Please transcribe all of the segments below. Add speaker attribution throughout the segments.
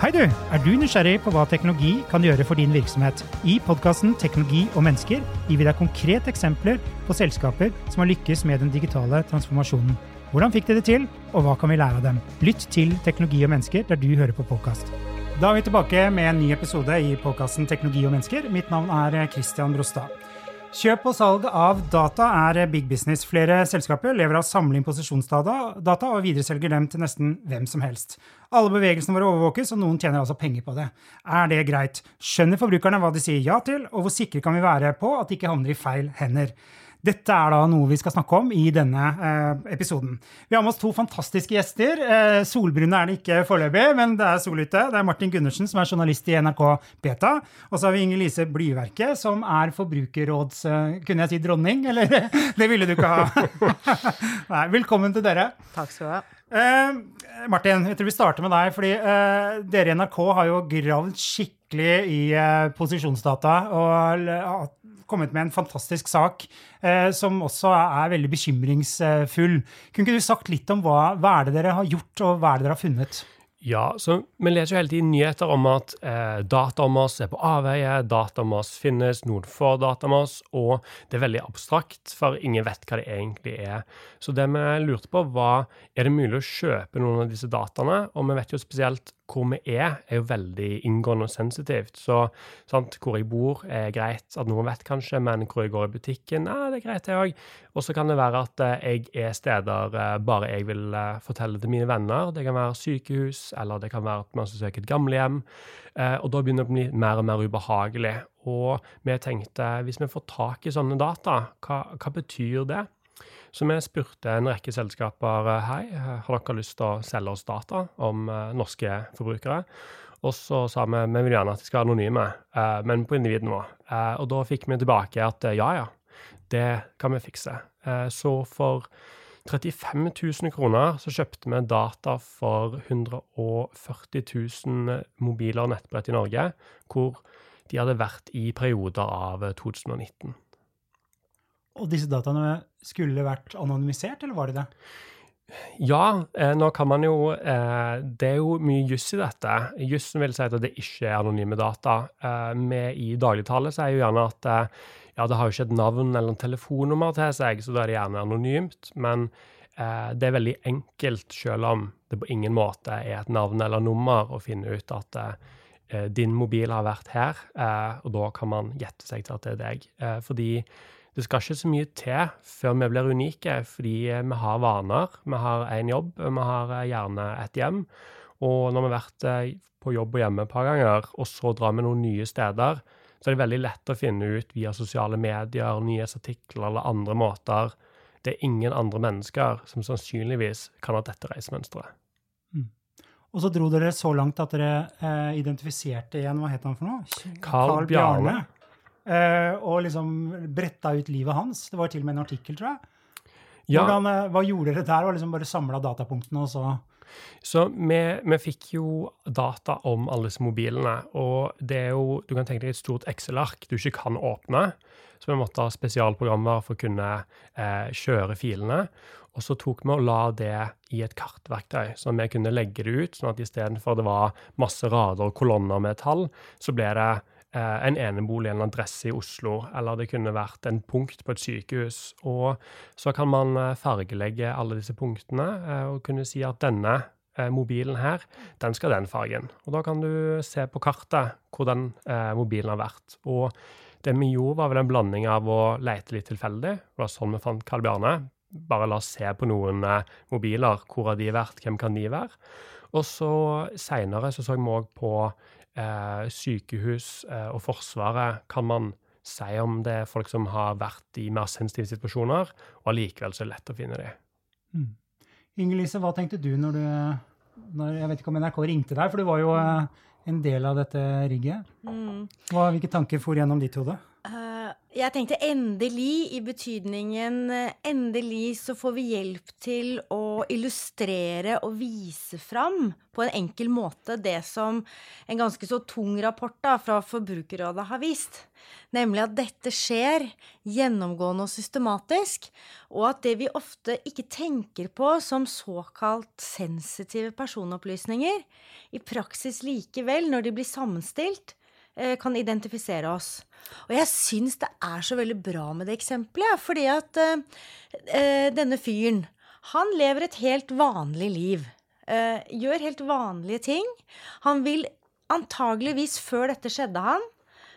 Speaker 1: Hei du! Er du nysgjerrig på hva teknologi kan gjøre for din virksomhet? I podkasten Teknologi og mennesker gir vi deg konkrete eksempler på selskaper som har lykkes med den digitale transformasjonen. Hvordan fikk de det til, og hva kan vi lære av dem? Lytt til Teknologi og mennesker der du hører på podkast. Da er vi tilbake med en ny episode i podkasten Teknologi og mennesker. Mitt navn er Christian Brostad. Kjøp og salg av data er big business. Flere selskaper lever av å samle inn posisjonsdata og videreselger dem til nesten hvem som helst. Alle bevegelsene våre overvåkes, og noen tjener altså penger på det. Er det greit? Skjønner forbrukerne hva de sier ja til, og hvor sikre kan vi være på at de ikke havner i feil hender? Dette er da noe vi skal snakke om i denne eh, episoden. Vi har med oss to fantastiske gjester. Eh, solbrune er det ikke foreløpig, men det er sol ute. Det er Martin Gundersen, som er journalist i NRK Beta. Og så har vi Inger Lise Blyverket, som er forbrukerråds... Eh, kunne jeg si dronning, eller? det ville du ikke ha. Nei, velkommen til dere.
Speaker 2: Takk skal du ha.
Speaker 1: Eh, Martin, jeg tror vi starter med deg. fordi eh, Dere i NRK har jo gravd skikkelig i eh, posisjonsdata og kommet med en fantastisk sak eh, som også er veldig bekymringsfull. Kunne ikke du sagt litt om hva, hva er det dere har gjort, og hva er det dere har funnet?
Speaker 3: Ja, så Vi leser jo hele tiden nyheter om at eh, data om oss er på avveie, data om oss finnes, noen får data om oss, og det er veldig abstrakt, for ingen vet hva det egentlig er. Så det vi lurte på, var er det mulig å kjøpe noen av disse dataene, og vi vet jo spesielt hvor vi er, er jo veldig inngående og sensitivt. Så sant, hvor jeg bor, er greit at noen vet, kanskje, men hvor jeg går i butikken, ja, det er greit, det òg. Og så kan det være at eh, jeg er steder eh, bare jeg vil eh, fortelle til mine venner. Det kan være sykehus, eller det kan være at man skal søke et gamlehjem. Og da begynner det å bli mer og mer ubehagelig. Og vi tenkte, hvis vi får tak i sånne data, hva, hva betyr det? Så vi spurte en rekke selskaper hei, har dere lyst til å selge oss data om uh, norske forbrukere. Og så sa vi vi vil gjerne at de skal være anonyme, uh, men på individnivå. Og da fikk vi tilbake at ja, ja, det kan vi fikse. så for 35 000 kroner så kjøpte vi data for 140 000 mobiler og nettbrett i Norge, hvor de hadde vært i perioder av 2019.
Speaker 1: Og disse dataene skulle vært anonymisert, eller var de det?
Speaker 3: Ja, eh, nå kan man jo eh, Det er jo mye juss i dette. Jussen vil si at det ikke er anonyme data. Eh, vi i dagligtale sier jo gjerne at eh, ja, det har jo ikke et navn eller en telefonnummer til seg, så da er det gjerne anonymt. Men eh, det er veldig enkelt, selv om det på ingen måte er et navn eller nummer, å finne ut at eh, din mobil har vært her, og da kan man gjette seg til at det er deg. fordi det skal ikke så mye til før vi blir unike, fordi vi har vaner. Vi har én jobb, vi har eh, gjerne et hjem. Og når vi har vært eh, på jobb og hjemme et par ganger, og så drar vi noen nye steder, så er det veldig lett å finne ut via sosiale medier, nyhetsartikler eller andre måter. Det er ingen andre mennesker som sannsynligvis kan ha dette reisemønsteret.
Speaker 1: Mm. Og så dro dere så langt at dere eh, identifiserte igjen Hva het han for noe?
Speaker 3: Carl Bjarne.
Speaker 1: Uh, og liksom bretta ut livet hans. Det var til og med en artikkel, tror jeg. Ja. Hvordan, uh, hva gjorde dere der? Var liksom bare samla datapunktene, og så
Speaker 3: Så vi, vi, fikk jo data om alle disse mobilene, og det er jo Du kan tenke deg et stort Excel-ark du ikke kan åpne. Så vi måtte ha spesialprogrammer for å kunne eh, kjøre filene. Og så tok vi og la det i et kartverktøy, så vi kunne legge det ut. sånn at istedenfor det var masse rader og kolonner med tall, så ble det Eh, en enebolig en adresse i Oslo, eller det kunne vært en punkt på et sykehus. Og så kan man eh, fargelegge alle disse punktene eh, og kunne si at denne mobilen her, den skal den fargen. Og da kan du se på kartet hvor den mobilen har vært. Og det vi gjorde, var vel en blanding av å lete litt tilfeldig. Det var sånn vi fant Karl Bjarne. Bare la oss se på noen mobiler. Hvor har de vært? Hvem kan de være? Og så seinere så så vi òg på eh, sykehus eh, og Forsvaret kan man si om det er folk som har vært i mer sensitive situasjoner, og allikevel så er det lett å finne dem.
Speaker 1: Mm. Inger-Lise, hva tenkte du når du når, Jeg vet ikke om NRK ringte deg, for du var jo eh, en del av dette rigget. Mm. Hva, hvilke tanker for gjennom ditt hode? Uh,
Speaker 2: Jeg tenkte endelig i betydningen eh, endelig så får vi hjelp til å illustrere og vise fram på en enkel måte det som en ganske så tung rapport da, fra Forbrukerrådet har vist. Nemlig at dette skjer gjennomgående og systematisk, og at det vi ofte ikke tenker på som såkalt sensitive personopplysninger, i praksis likevel, når de blir sammenstilt, kan identifisere oss. Og jeg syns det er så veldig bra med det eksempelet, fordi at uh, denne fyren, han lever et helt vanlig liv. Gjør helt vanlige ting. Han vil antageligvis, før dette skjedde han,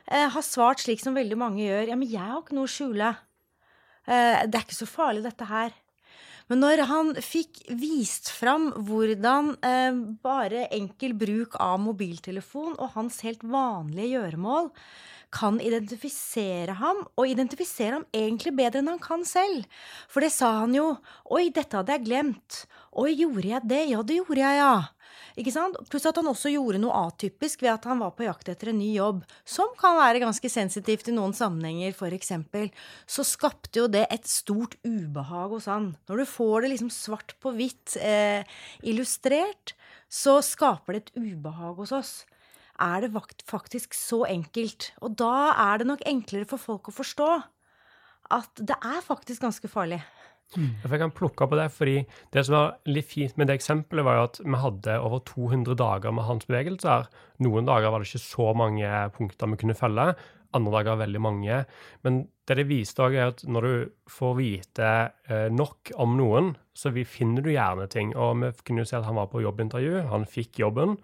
Speaker 2: ha svart slik som veldig mange gjør. Ja, men jeg har ikke noe å skjule. det er ikke så farlig, dette her. Men når han fikk vist fram hvordan eh, bare enkel bruk av mobiltelefon og hans helt vanlige gjøremål kan identifisere ham, og identifisere ham egentlig bedre enn han kan selv. For det sa han jo. Oi, dette hadde jeg glemt. Oi, gjorde jeg det? Ja, det gjorde jeg, ja. Ikke sant? Pluss at han også gjorde noe atypisk ved at han var på jakt etter en ny jobb, som kan være ganske sensitivt i noen sammenhenger, for eksempel. Så skapte jo det et stort ubehag hos han. Når du får det liksom svart på hvitt eh, illustrert, så skaper det et ubehag hos oss. Er det faktisk så enkelt? Og da er det nok enklere for folk å forstå at det er faktisk ganske farlig.
Speaker 3: Mm. Jeg kan plukke på det, fordi det som var litt fint med det eksempelet, var jo at vi hadde over 200 dager med hans bevegelser. Noen dager var det ikke så mange punkter vi kunne følge, andre dager veldig mange. Men det det viste òg, er at når du får vite eh, nok om noen, så finner du gjerne ting. Og vi kunne jo se at han var på jobbintervju, han fikk jobben.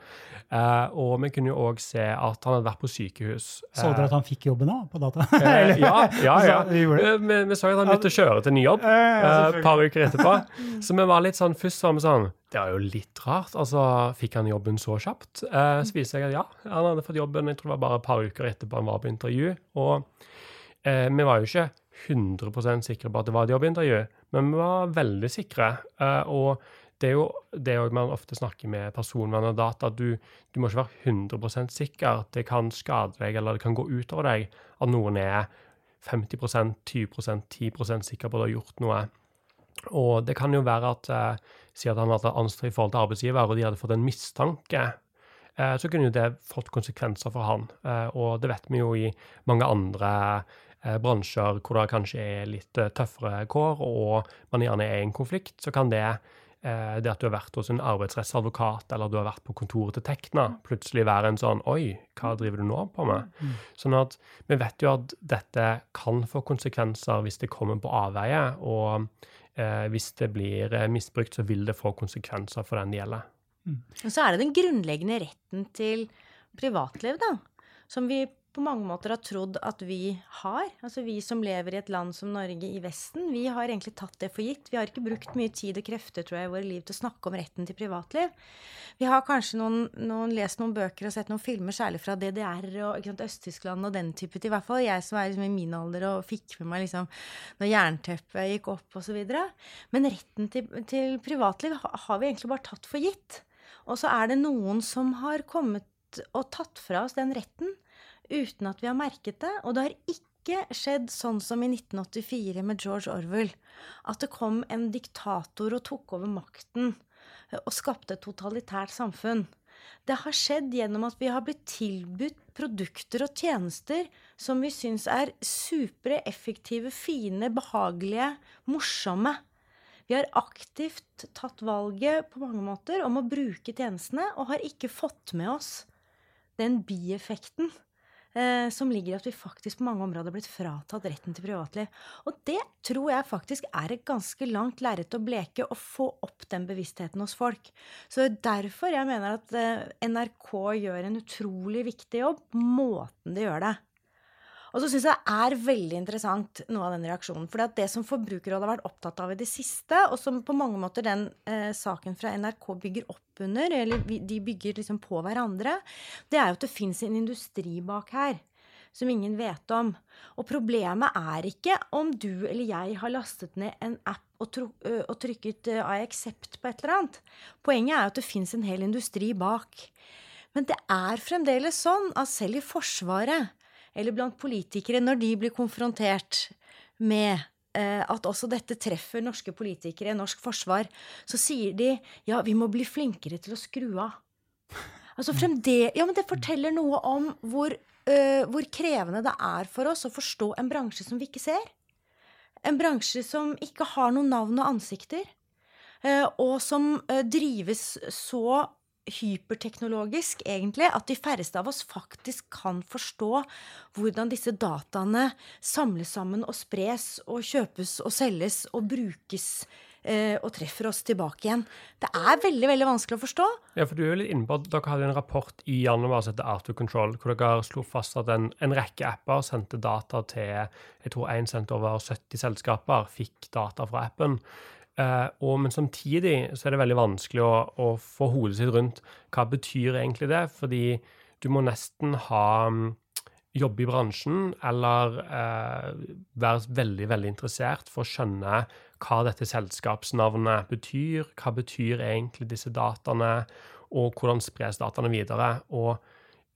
Speaker 3: Eh, og vi kunne jo òg se at han hadde vært på sykehus.
Speaker 1: Så dere at han fikk jobben òg, på data?
Speaker 3: Eh, ja, ja. ja. vi, vi, vi, så at han begynte å kjøre til ny jobb et par uker etterpå. Så vi var litt sånn, først var vi sånn Det er jo litt rart. Altså, fikk han jobben så kjapt? så viste jeg at ja, han hadde fått jobben jeg tror det var bare et par uker etterpå han var på intervju. og Eh, vi var jo ikke 100% sikre på at det var et jobbintervju, men vi var veldig sikre. Eh, og det er jo det man ofte snakker med personvern og data, at du, du, må ikke være 100% sikker. Det kan skade deg, eller det kan gå utover deg at noen er 50% 20% 10% sikker på at du har gjort noe. Og det kan jo være at eh, Si at han hadde anstrengt i forhold til arbeidsgiver, og de hadde fått en mistanke. Eh, så kunne jo det fått konsekvenser for han. Eh, og det vet vi jo i mange andre bransjer hvor det kanskje er litt eh, tøffere kår, og man gjerne er i en konflikt, så kan det eh, det at du har vært hos en arbeidsrettsadvokat eller du har vært på kontoret til Tekna, plutselig være en sånn Oi, hva driver du nå på med? Mm. Sånn at vi vet jo at dette kan få konsekvenser hvis det kommer på avveie. Og eh, hvis det blir misbrukt, så vil det få konsekvenser for den det gjelder.
Speaker 2: Mm. Og så er det den grunnleggende retten til privatliv, da. Som vi på mange måter har trodd at vi har. Altså vi som lever i et land som Norge i Vesten, vi har egentlig tatt det for gitt. Vi har ikke brukt mye tid og krefter tror jeg, i våre liv til å snakke om retten til privatliv. Vi har kanskje noen, noen, lest noen bøker og sett noen filmer, særlig fra DDR og Øst-Tyskland og den type ting. I hvert fall jeg som er liksom i min alder og fikk med meg liksom når jernteppet gikk opp osv. Men retten til, til privatliv har vi egentlig bare tatt for gitt. Og så er det noen som har kommet og tatt fra oss den retten uten at vi har merket det. Og det har ikke skjedd sånn som i 1984 med George Orwell. At det kom en diktator og tok over makten eh, og skapte et totalitært samfunn. Det har skjedd gjennom at vi har blitt tilbudt produkter og tjenester som vi syns er supre, effektive, fine, behagelige, morsomme. Vi har aktivt tatt valget på mange måter om å bruke tjenestene, og har ikke fått med oss den bieffekten som ligger i at vi faktisk på mange områder har blitt fratatt retten til privatliv. Og det tror jeg faktisk er et ganske langt lerret å bleke å få opp den bevisstheten hos folk. Så det er derfor jeg mener at eh, NRK gjør en utrolig viktig jobb, måten de gjør det. Og så syns jeg det er veldig interessant noe av den reaksjonen. For det som Forbrukerrådet har vært opptatt av i det siste, og som på mange måter den eh, saken fra NRK bygger opp under, eller de bygger liksom på hverandre, det er jo at det fins en industri bak her. Som ingen vet om. Og problemet er ikke om du eller jeg har lastet ned en app og, og trykket uh, I accept på et eller annet. Poenget er jo at det fins en hel industri bak. Men det er fremdeles sånn at selv i Forsvaret eller blant politikere, når de blir konfrontert med eh, at også dette treffer norske politikere, norsk forsvar, så sier de ja, vi må bli flinkere til å skru av. Altså ja, men Det forteller noe om hvor, uh, hvor krevende det er for oss å forstå en bransje som vi ikke ser. En bransje som ikke har noen navn og ansikter. uh, og som uh, drives så hyperteknologisk, egentlig, at de færreste av oss faktisk kan forstå hvordan disse dataene samles sammen og spres og kjøpes og selges og brukes eh, og treffer oss tilbake igjen. Det er veldig veldig vanskelig å forstå.
Speaker 3: Ja, for du er litt inne på at Dere hadde en rapport i januar som heter Out of Control, hvor dere slo fast at en, en rekke apper sendte data til jeg tror én sendte over 70 selskaper, fikk data fra appen. Uh, og, men samtidig så er det veldig vanskelig å, å, få hodet sitt rundt hva betyr egentlig det, fordi du må nesten ha um, jobbe i bransjen eller eh, være veldig, veldig interessert for å skjønne hva dette selskapsnavnet betyr, hva betyr egentlig disse dataene, og hvordan spres dataene videre. Og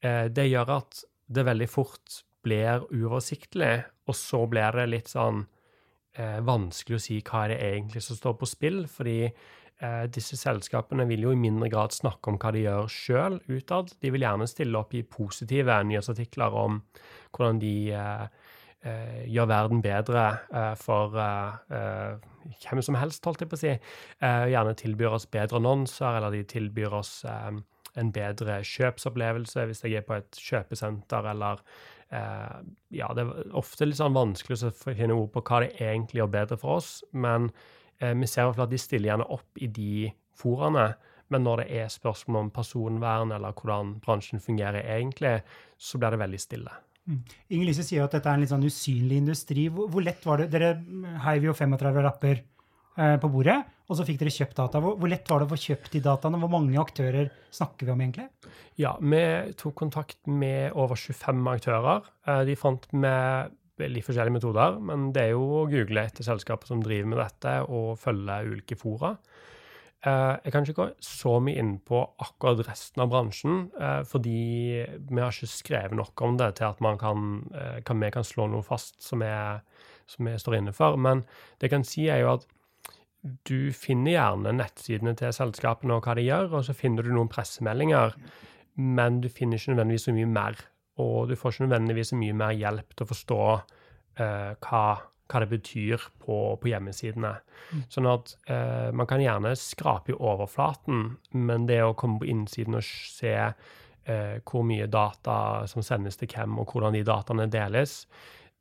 Speaker 3: eh, det gjør at det veldig fort blir uoversiktlig, og så blir det litt sånn eh, vanskelig å si hva det er egentlig som står på spill, fordi eh, disse selskapene vil jo i mindre grad snakke om hva de gjør sjøl utad. De vil gjerne stille opp i positive nyhetsartikler om hvordan de eh, eh gjør verden bedre eh, for hvem som helst, holdt jeg på å si. gjerne tilbyr oss bedre annonser, eller de tilbyr oss en bedre kjøpsopplevelse hvis jeg er på et kjøpesenter, eller Ja, det er ofte litt sånn vanskelig å finne ord på hva det egentlig gjør bedre for oss, men eh, vi ser at de stiller gjerne opp i de foraene. Men når det er spørsmål om personvern eller hvordan bransjen fungerer egentlig, så blir det veldig stille.
Speaker 1: Mm. Inger Lise sier at dette er en litt sånn usynlig industri. Hvor, hvor lett var det? Dere heiv jo 35 rapper Eh, på bordet, og så fikk dere kjøpt data. Hvor, hvor, lett var det å få kjøpt de dataene? Hvor mange aktører snakker vi om egentlig?
Speaker 3: Ja, vi tok kontakt med over 25 aktører. Eh, de fant med veldig forskjellige metoder, men det er jo å google etter selskaper som driver med dette, og følge ulike fora. Eh, jeg kan ikke gå så mye inn på akkurat resten av bransjen, fordi vi har ikke skrevet nok om det til at man kan, kan vi kan slå noe fast som vi står inne for. Men det jeg kan si, er jo at du finner gjerne nettsidene til selskapene og hva de gjør, og så finner du noen pressemeldinger, men du finner ikke nødvendigvis så mye mer. Og du får ikke nødvendigvis så mye mer hjelp til å forstå uh, hva, hva, det betyr på, på hjemmesidene. Mm. Sånn at uh, man kan gjerne skrape i overflaten, men det å komme på innsiden og se uh, hvor mye data som sendes til hvem, og hvordan de dataene deles,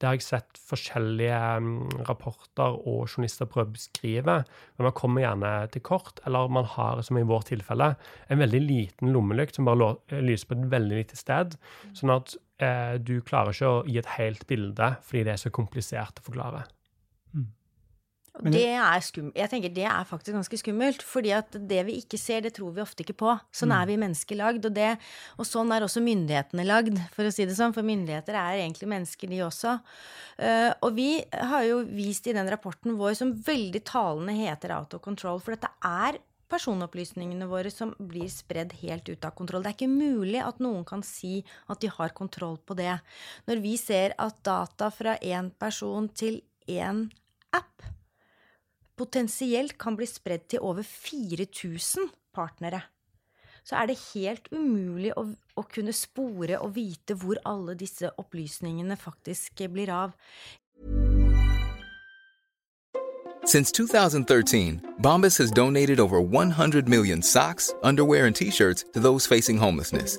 Speaker 3: det har jeg sett forskjellige mm, rapporter og journalister prøve å beskrive. Men man kommer gjerne til kort, eller man har, som i vårt tilfelle, en veldig liten lommelykt som bare lyser på et veldig lite sted. Sånn at eh, du klarer ikke å gi et helt bilde fordi det er så komplisert å forklare.
Speaker 2: Det er. Jeg tenker det er faktisk ganske skummelt. fordi at det vi ikke ser, det tror vi ofte ikke på. Sånn er mm. vi mennesker lagd. Og, det, og sånn er også myndighetene lagd, for å si det sånn. For myndigheter er egentlig mennesker, de også. Uh, og vi har jo vist i den rapporten vår som veldig talende heter Out of Control. For dette er personopplysningene våre som blir spredd helt ut av kontroll. Det er ikke mulig at noen kan si at de har kontroll på det. Når vi ser at data fra én person til én app potensielt kan bli spredd til over 4000 partnere, så er det helt umulig å, å, kunne spore og vite hvor alle disse opplysningene faktisk blir av.
Speaker 4: Since 2013, Bombas has donated over 100 million socks, underwear, and t-shirts to those facing homelessness.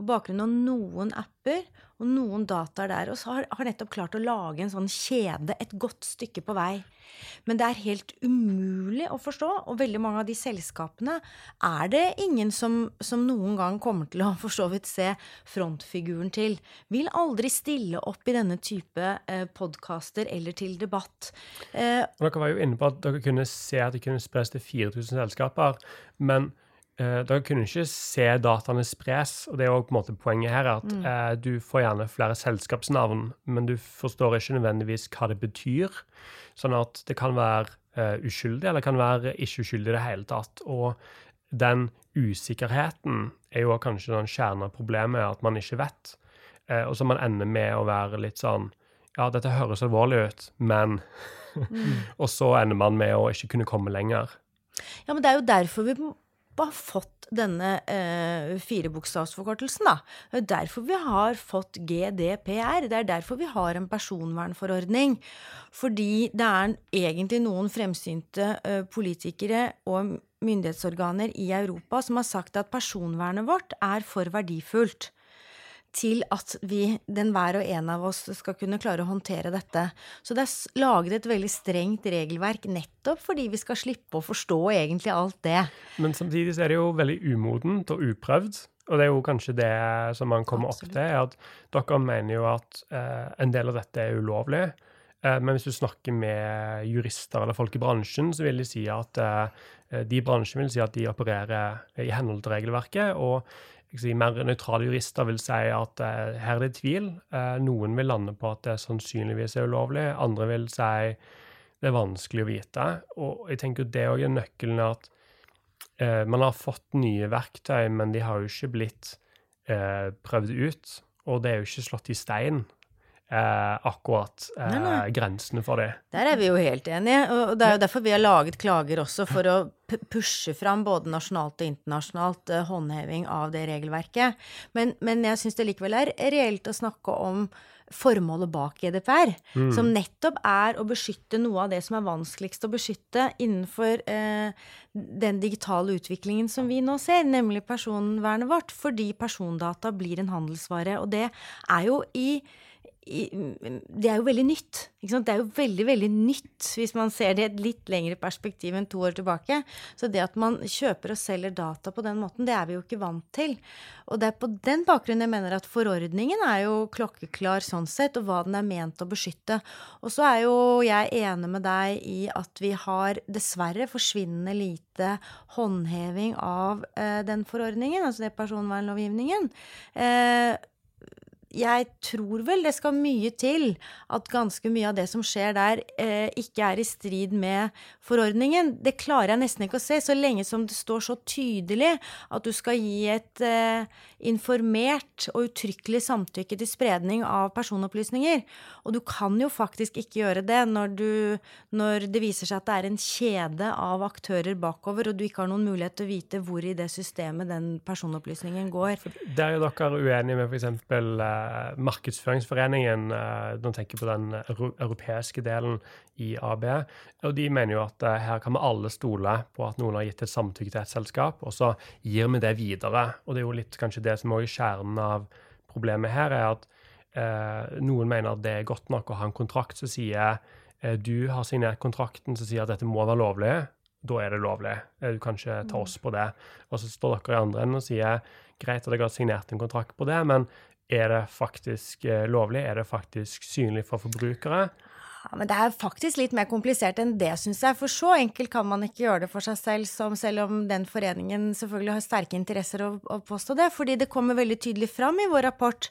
Speaker 2: på bakgrunn av noen apper og noen dataer der, og så har, har nettopp klart å lage en sånn kjede et godt stykke på vei. Men det er helt umulig å forstå, og veldig mange av de selskapene er det ingen som, som noen gang kommer til å for så vidt se frontfiguren til. Vil aldri stille opp i denne type eh, podkaster eller til debatt. Eh,
Speaker 3: dere var jo inne på at dere kunne se at det kunne spres til 4000 selskaper, men eh, kunne kunne ikke se dataene spres. Og det er jo på en måte poenget her, at eh, du får gjerne flere selskapsnavn, men du forstår ikke nødvendigvis hva det betyr. Sånn at det kan være eh, uskyldig, eller kan være ikke uskyldig i det hele tatt. Og den usikkerheten er jo kanskje den kjernen av problemet, at man ikke vet. Eh, og så man ender med å være litt sånn Ja, dette høres alvorlig ut, men Og så ender man med å ikke kunne komme lenger.
Speaker 2: Ja, men det er jo derfor vi har fått denne eh, firebokstavsforkortelsen, da. Det er derfor vi har fått GDPR. Det er derfor vi har en personvernforordning. Fordi det er egentlig noen fremsynte eh, politikere og myndighetsorganer i Europa som har sagt at personvernet vårt er for verdifullt til at vi, den hver og en av oss, skal kunne klare å håndtere dette. Så det er laget et veldig strengt regelverk nettopp fordi vi skal slippe å forstå egentlig alt det.
Speaker 3: Men samtidig så er det jo veldig umodent og uprøvd. Og det er jo kanskje det som man kommer
Speaker 2: Absolutt.
Speaker 3: opp til, er at dere mener jo at eh, en del av dette er ulovlig. Eh, men hvis du snakker med jurister eller folk i bransjen, så vil de si at eh, de i bransjen vil si at de opererer i henhold til regelverket. og si, mer nøytrale jurister vil si at eh, her er det tvil. Eh, noen vil lande på at det sannsynligvis er ulovlig. Andre vil si det er vanskelig å vite. Og jeg tenker det òg er nøkkelen at eh, man har fått nye verktøy, men de har jo ikke blitt eh, prøvd ut. Og det er jo ikke slått i stein, eh, akkurat eh,
Speaker 2: Nei, nei.
Speaker 3: grensene for det.
Speaker 2: Der er vi jo helt enige, og det er jo derfor vi har laget klager også, for å pushe fram både nasjonalt og internasjonalt eh, håndheving av det regelverket. Men, men jeg syns det likevel er reelt å snakke om formålet bak GDPR, som nettopp er å beskytte noe av det som er vanskeligst å beskytte innenfor eh, den digitale utviklingen som vi nå ser, nemlig personvernet vårt, fordi persondata blir en handelsvare. Og det er jo i, det er jo veldig nytt. Det er jo veldig, veldig nytt hvis man ser det i et litt lengre perspektiv enn to år tilbake. Så det at man kjøper og selger data på den måten, det er vi jo ikke vant til. Og det er på den bakgrunn jeg mener at forordningen er jo klokkeklar sånn sett, og hva den er ment å beskytte. Og så er jo jeg enig med deg i at vi har dessverre forsvinnende lite håndheving av eh, den forordningen, altså det personvernlovgivningen. Eh, jeg tror vel det skal mye til at ganske mye av det som skjer der, eh, ikke er i strid med forordningen. Det klarer jeg nesten ikke å se, så lenge som det står så tydelig at du skal gi et eh, informert og uttrykkelig samtykke til spredning av personopplysninger. Og du kan jo faktisk ikke gjøre det når, du, når det viser seg at det er en kjede av aktører bakover, og du ikke har noen mulighet til å vite hvor i det systemet den personopplysningen går.
Speaker 3: Der er dere uenige med f.eks. Eh, Markedsføringsforeningen. Eh, de tenker på den euro europeiske delen i AB. Og de mener jo at eh, her kan vi alle stole på at noen har gitt et samtykke til et selskap, og så gir vi det videre. Og det er jo litt kanskje det som også er kjernen av problemet her, er at eh, noen mener at det er godt nok å ha en kontrakt som sier eh, du har signert kontrakten som sier at dette må være lovlig. Da er det lovlig. Eh, Du kan ikke ta oss på det. Og så står dere i andre enden og sier greit at jeg har signert en kontrakt på det, men er det faktisk eh, lovlig? Er det faktisk synlig for forbrukere?
Speaker 2: Ja, men det er faktisk litt mer komplisert enn det, syns jeg. For så enkelt kan man ikke gjøre det for seg selv, som selv om den foreningen selvfølgelig har sterke interesser å, å påstå det. Fordi det kommer veldig tydelig fram i vår rapport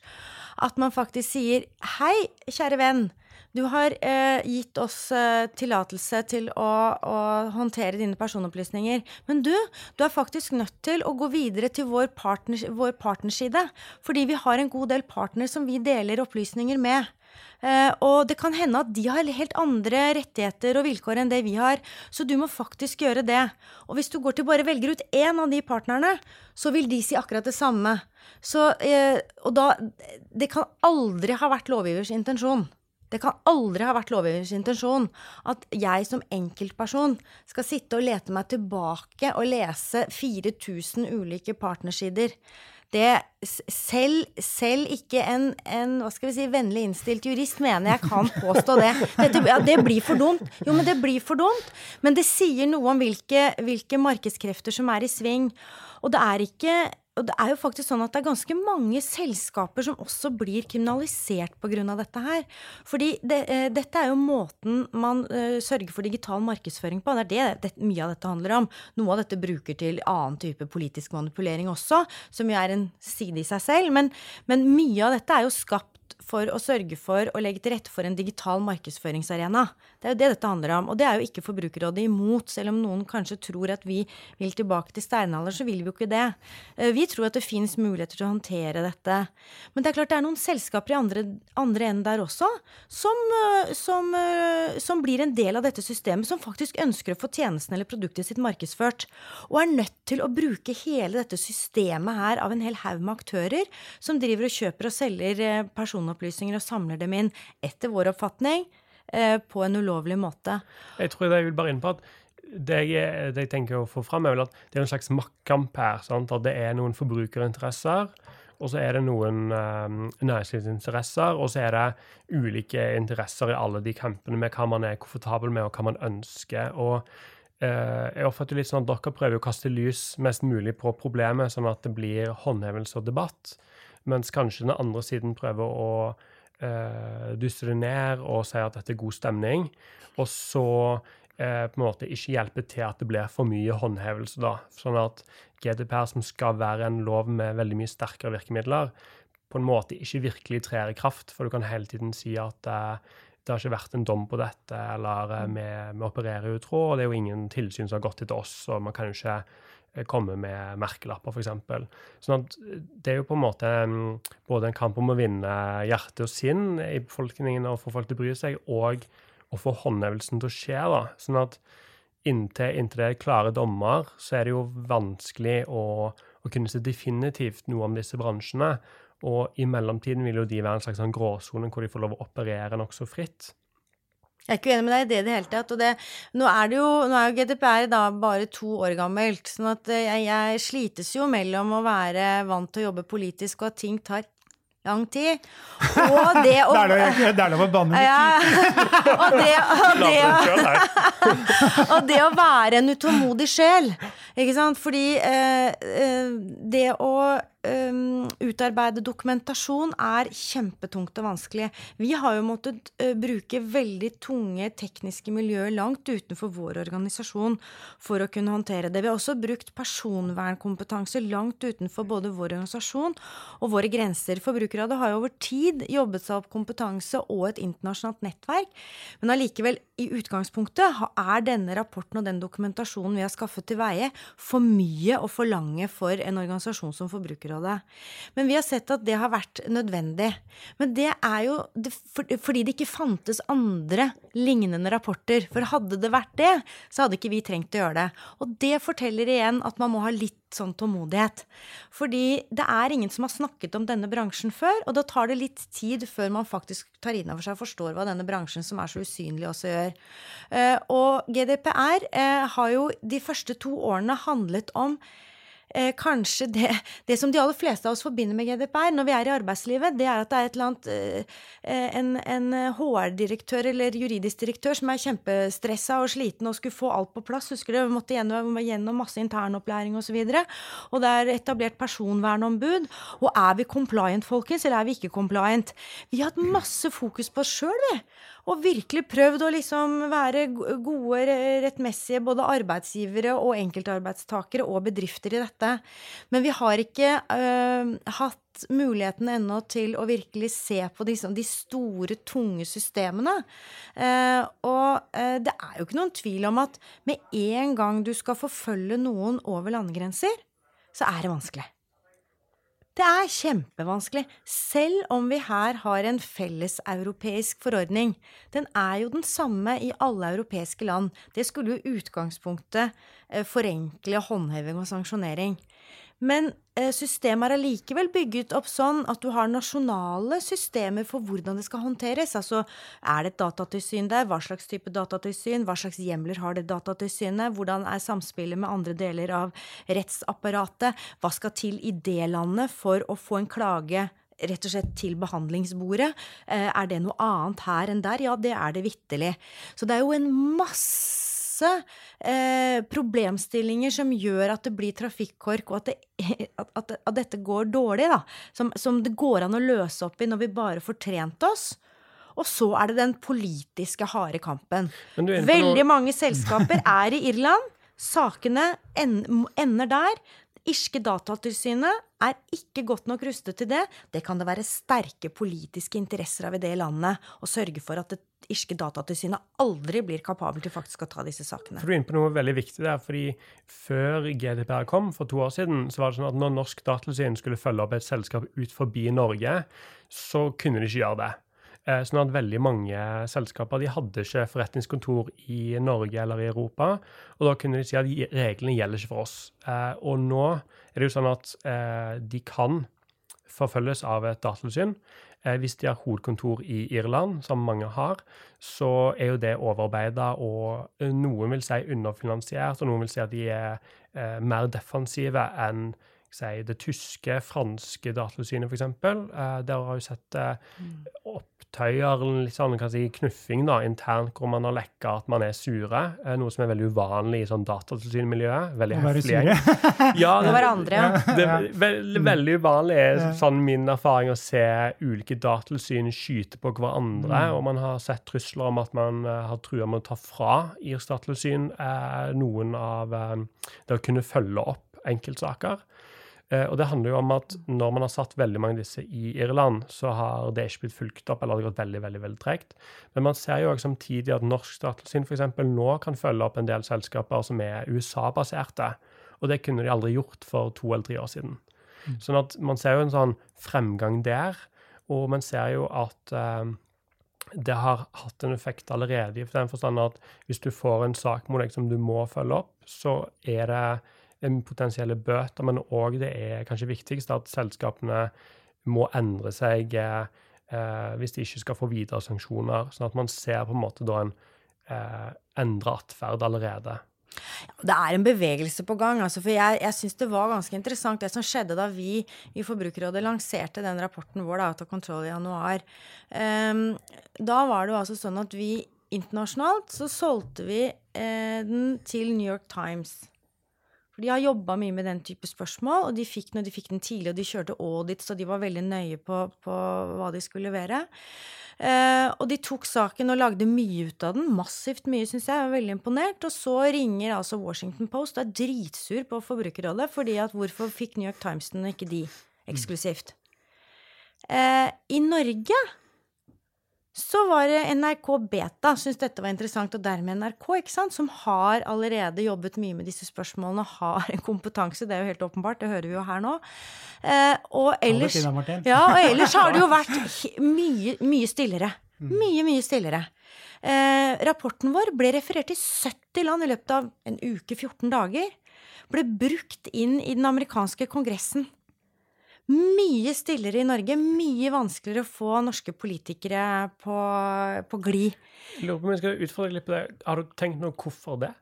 Speaker 2: at man faktisk sier hei, kjære venn. Du har eh, gitt oss eh, tillatelse til å, å håndtere dine personopplysninger. Men du, du er faktisk nødt til å gå videre til vår, partner, vår partnerside. Fordi vi har en god del partner som vi deler opplysninger med. Eh, og det kan hende at de har helt andre rettigheter og vilkår enn det vi har, så du må faktisk gjøre det. Og hvis du går til bare velger ut én av de partnerne, så vil de si akkurat det samme. Så, eh, og da Det kan aldri ha vært lovgivers intensjon. Det kan aldri ha vært lovgivers intensjon at jeg som enkeltperson skal sitte og lete meg tilbake og lese 4000 ulike partnersider det selv, selv ikke en, en, hva skal vi si, vennlig innstilt jurist mener jeg kan påstå det. Dette, ja, det blir for dumt. Jo, men det blir for dumt. Men det sier noe om hvilke, hvilke markedskrefter som er i sving. Og det er ikke og det er jo faktisk sånn at det er ganske mange selskaper som også blir kriminalisert pga. dette her. Fordi det, eh, dette er jo måten man uh, sørger for digital markedsføring på. Det er det, det, mye av dette handler om. Noe av dette bruker til annen type politisk manipulering også, som jo er en side i seg selv. Men, men mye av dette er jo skapt for å sørge for å legge til rette for en digital markedsføringsarena. Det er jo det dette handler om. Og det er jo ikke Forbrukerrådet imot. Selv om noen kanskje tror at vi vil tilbake til steinalder, så vil vi jo ikke det. Eh, vi tror at det fins muligheter til å håndtere dette. Men det er klart det er noen selskaper i andre, andre enden der også som, eh, som, eh, som blir en del av dette systemet, som faktisk ønsker å få tjenesten eller produktet sitt markedsført. Og er nødt til å bruke hele dette systemet her av en hel haug med aktører som driver og kjøper og selger personopplysninger personopplysninger og samler dem inn, etter vår oppfatning, eh, på en ulovlig måte.
Speaker 3: Jeg tror jeg vil bare inn på at det jeg, det jeg, tenker å få fram, er vel at det er en slags maktkamp her. Sant? At det er noen forbrukerinteresser, og så er det noen um, næringslivsinteresser, og så er det ulike interesser i alle de kampene med hva man er komfortabel med, og hva man ønsker. og uh, jeg oppfatter litt sånn at Dere prøver å kaste lys mest mulig på problemet, sånn at det blir håndhevelse og debatt mens kanskje den andre siden prøver å eh, dysse det ned og si at dette er god stemning, og så eh, på en måte ikke hjelpe til at det blir for mye håndhevelse, da. Sånn at GDPR, som skal være en lov med veldig mye sterkere virkemidler, på en måte ikke virkelig trer i kraft, for du kan hele tiden si at eh, det har ikke vært en dom på dette, eller eh, vi, vi opererer utro, og det er jo ingen tilsyn som har gått etter oss, og man kan jo ikke Eh, komme med merkelapper, f.eks. Sånn at eh, det er jo på en måte mm, både en kamp om å vinne hjerte og sinn i befolkningen og få folk til å bry seg, og å få håndhevelsen til å skje. da. Sånn at inntil, inntil det er klare dommer, så er det jo vanskelig å, å kunne se definitivt noe om disse bransjene. Og i mellomtiden vil jo de være en slags sånn gråsone hvor de får lov å operere nokså fritt.
Speaker 2: Jeg er ikke uenig med deg i det i det hele tatt. Og det, nå, er det jo, nå er jo GDPR da bare to år gammelt, sånn at eh, jeg, jeg slites jo mellom å være vant til å jobbe politisk og at ting tar lang tid. Og det å
Speaker 1: Det er lov å banne litt.
Speaker 2: Ja. og, det, og, det, og det å være en utålmodig sjel, ikke sant. Fordi eh, eh det å um, utarbeide dokumentasjon er kjempetungt og vanskelig. Vi har jo måttet uh, bruke veldig tunge tekniske miljøer langt utenfor vår organisasjon for å kunne håndtere det. Vi har også brukt personvernkompetanse langt utenfor både vår organisasjon og våre grenser. Forbrukerrådet har jo over tid jobbet seg opp kompetanse og et internasjonalt nettverk, men allikevel, i utgangspunktet, er denne rapporten og den dokumentasjonen vi har skaffet til veie, for mye å forlange for en organisasjon som Forbrukerrådet Forbrukerrådet. Men vi har sett at det har vært nødvendig. Men det er jo fordi det ikke fantes andre lignende rapporter. For hadde det vært det, så hadde ikke vi trengt å gjøre det. Og det forteller igjen at man må ha litt sånn tålmodighet. Fordi det er ingen som har snakket om denne bransjen før, og da tar det litt tid før man faktisk tar inn over seg og forstår hva denne bransjen som er så usynlig, også gjør. Eh, og GDPR eh, har jo de første to årene handlet om eh, kanskje det, det, som de aller fleste av oss forbinder med GDPR når vi er i arbeidslivet, det er at det er et eller annet eh, En, en HR-direktør eller juridisk direktør som er kjempestressa og sliten og skulle få alt på plass. Husker du, vi måtte gjennom, gjennom masse internopplæring osv. Og, så og det er etablert personvernombud. Og er vi compliant, folkens, eller er vi ikke compliant? Vi har hatt masse fokus på oss sjøl, vi og virkelig prøvd å liksom være gode, rettmessige både arbeidsgivere og enkeltarbeidstakere og bedrifter i dette. Men vi har ikke øh, hatt muligheten ennå til å virkelig se på de, de store, tunge systemene. Eh, og eh, det er jo ikke noen tvil om at med en gang du skal forfølge noen over landegrenser, så er det vanskelig. Det er kjempevanskelig, selv om vi her har en felleseuropeisk forordning. Den er jo den samme i alle europeiske land. Det skulle jo utgangspunktet eh, forenkle håndheving og sanksjonering. Men eh, systemet er allikevel bygget opp sånn at du har nasjonale systemer for hvordan det skal håndteres. Altså, er det et datatilsyn der? Hva slags type datatilsyn? Hva slags hjemler har det datatilsynet? Hvordan er samspillet med andre deler av rettsapparatet? Hva skal til i det landet for å få en klage rett og slett til behandlingsbordet. Eh, er det noe annet her enn der? Ja, det er det vitterlig. Så det er jo en masse eh, problemstillinger som gjør at det blir trafikkork, og at, det, at, at, at dette går dårlig, da. Som, som, det går an å løse opp i når vi bare får trent oss. Og så er det den politiske harde kampen. Veldig noe... mange selskaper er i Irland. Sakene ender der. Irske Datatilsynet er ikke godt nok rustet til det. Det kan det være sterke politiske interesser av i det landet å sørge for at det irske datatilsynet aldri blir kapabel til faktisk å ta disse sakene.
Speaker 3: For Du er inne på noe veldig viktig der. fordi Før GDPR kom, for to år siden, så var det sånn at når Norsk Datatilsyn skulle følge opp et selskap ut forbi Norge, så kunne de ikke gjøre det. Eh, sånn at veldig mange selskaper de hadde ikke forretningskontor i Norge eller i Europa. Og da kunne de si at reglene gjelder ikke for oss. Eh, og nå er det jo sånn at eh, de kan forfølges av et datatilsyn. Hvis de har hovedkontor i Irland, som mange har, så er jo det overarbeida, og noen vil si underfinansiert, og noen vil si at de er mer defensive enn si, det tyske, franske datatilsynet, f.eks. Eh, der har vi sett opp opptøyer, litt sånn kan si, knuffing da, internt, hvor man har lekka at man er sure. Eh, noe som er veldig uvanlig i sånn datatilsynmiljøet. Veldig høflig.
Speaker 2: ja, det, hverandre, ja.
Speaker 3: Det er veldig, veldig uvanlig, sånn min erfaring, å se ulike datatilsyn skyte på hverandre. Mm. Og man har sett trusler om at man uh, har trua med å ta fra IRS datatilsyn uh, noen av uh, det å kunne følge opp enkeltsaker. Eh, og det handler jo om at når man har satt veldig mange av disse i Irland, så har det ikke blitt fulgt opp, eller det har gått veldig veldig, veldig tregt. Men man ser jo også samtidig at norsk datatilsyn f.eks. nå kan følge opp en del selskaper som er USA-baserte. Og det kunne de aldri gjort for to eller tre år siden. Mm. Sånn at man ser jo en sånn fremgang der. Og man ser jo at eh, det har hatt en effekt allerede, i den forstand at hvis du får en sak mot deg som du må følge opp, så er det potensielle bøter, men òg det er kanskje viktigst at selskapene må endre seg eh, hvis de ikke skal få videre sanksjoner. Sånn at man ser på en måte da en eh, endra atferd allerede.
Speaker 2: Det er en bevegelse på gang. Altså, for jeg, jeg syns det var ganske interessant det som skjedde da vi i Forbrukerrådet lanserte den rapporten vår, da, Out of Control i januar. Um, da var det jo altså sånn at vi internasjonalt så solgte vi eh, den til New York Times. For de har jobba mye med den type spørsmål, og de fikk, når de fikk den tidlig, og de kjørte audits, så de var veldig nøye på, på hva de skulle levere. Eh, og de tok saken og lagde mye ut av den. Massivt mye, syns jeg. Jeg var veldig imponert. Og så ringer altså Washington Post og er dritsur på Forbrukerrådet fordi at hvorfor fikk New York Times den og ikke de eksklusivt? Eh, I Norge så var det NRK Beta syntes dette var interessant, og dermed NRK, ikke sant, som har allerede jobbet mye med disse spørsmålene, har en kompetanse, det er jo helt åpenbart, det hører vi jo her nå. Eh, og, ellers, ja, og ellers har det jo vært mye, mye stillere. Mm. Mye, mye stillere. Eh, rapporten vår ble referert i 70 land i løpet av en uke, 14 dager. Ble brukt inn i den amerikanske kongressen mye stillere i Norge. Mye vanskeligere å få norske politikere på, på glid.
Speaker 3: Lurer på om jeg skal utfordre litt på det. Har du tenkt noe hvorfor det?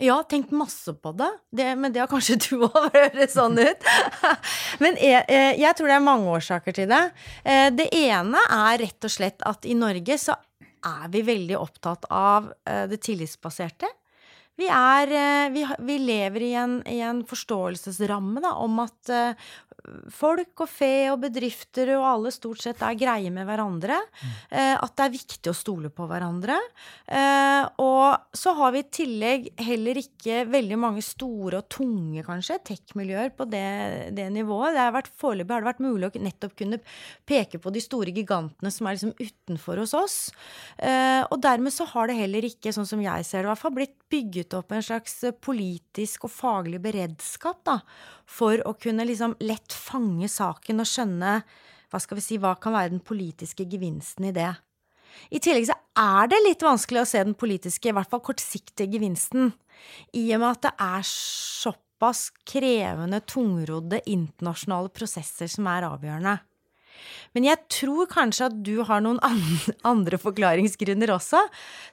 Speaker 2: Ja, tenkt masse på det. det men det har kanskje du òg, høre sånn ut. men jeg, jeg, tror det er mange årsaker til det. Eh, det ene er rett og slett at i Norge så er vi veldig opptatt av eh, det tillitsbaserte. Vi, er, eh, vi, vi lever i en, i en forståelsesramme da, om at uh, folk og fe og bedrifter og alle stort sett er greie med hverandre. Uh, at det er viktig å stole på hverandre. Uh, og så har vi i tillegg heller ikke veldig mange store og tunge, kanskje, tech-miljøer på det, det, nivået. Det har vært, Foreløpig har det vært mulig å nettopp kunne peke på de store gigantene som er liksom utenfor hos oss. og dermed så har det heller ikke, sånn som jeg ser det, i hvert fall blitt bygget opp en slags politisk og faglig beredskap da, for å kunne liksom lett fange saken og skjønne hva skal vi si, hva kan være den politiske gevinsten i det. I tillegg så er det litt vanskelig å se den politiske, i hvert fall kortsiktige gevinsten, i og med at det er såpass krevende, tungrodde internasjonale prosesser som er avgjørende. Men jeg tror kanskje at du har noen andre forklaringsgrunner også,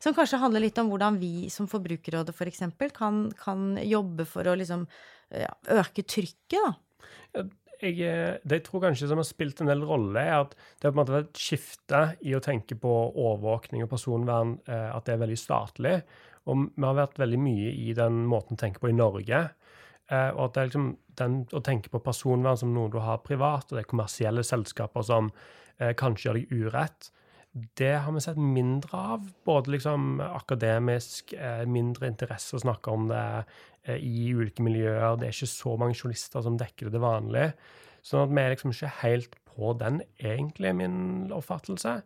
Speaker 2: som kanskje handler litt om hvordan vi som Forbrukerrådet f.eks. For kan, kan jobbe for å liksom ja, øke trykket, da.
Speaker 3: Jeg, eh, det jeg tror kanskje som har spilt en del rolle, er at det har på en måte vært et skifte i å tenke på overvåkning og personvern, eh, at det er veldig statlig. Og vi har vært veldig mye i den måten å tenke på i Norge. Eh, og at det er liksom den, å tenke på personvern som noe du har privat, og det er kommersielle selskaper som eh, kanskje gjør deg urett, det har vi sett mindre av. Både liksom akademisk, eh, mindre interesse å snakke om det eh, i ulike miljøer. Det er ikke så mange journalister som dekker det til vanlig. Sånn at vi er liksom ikke helt på den, egentlig, min oppfattelse.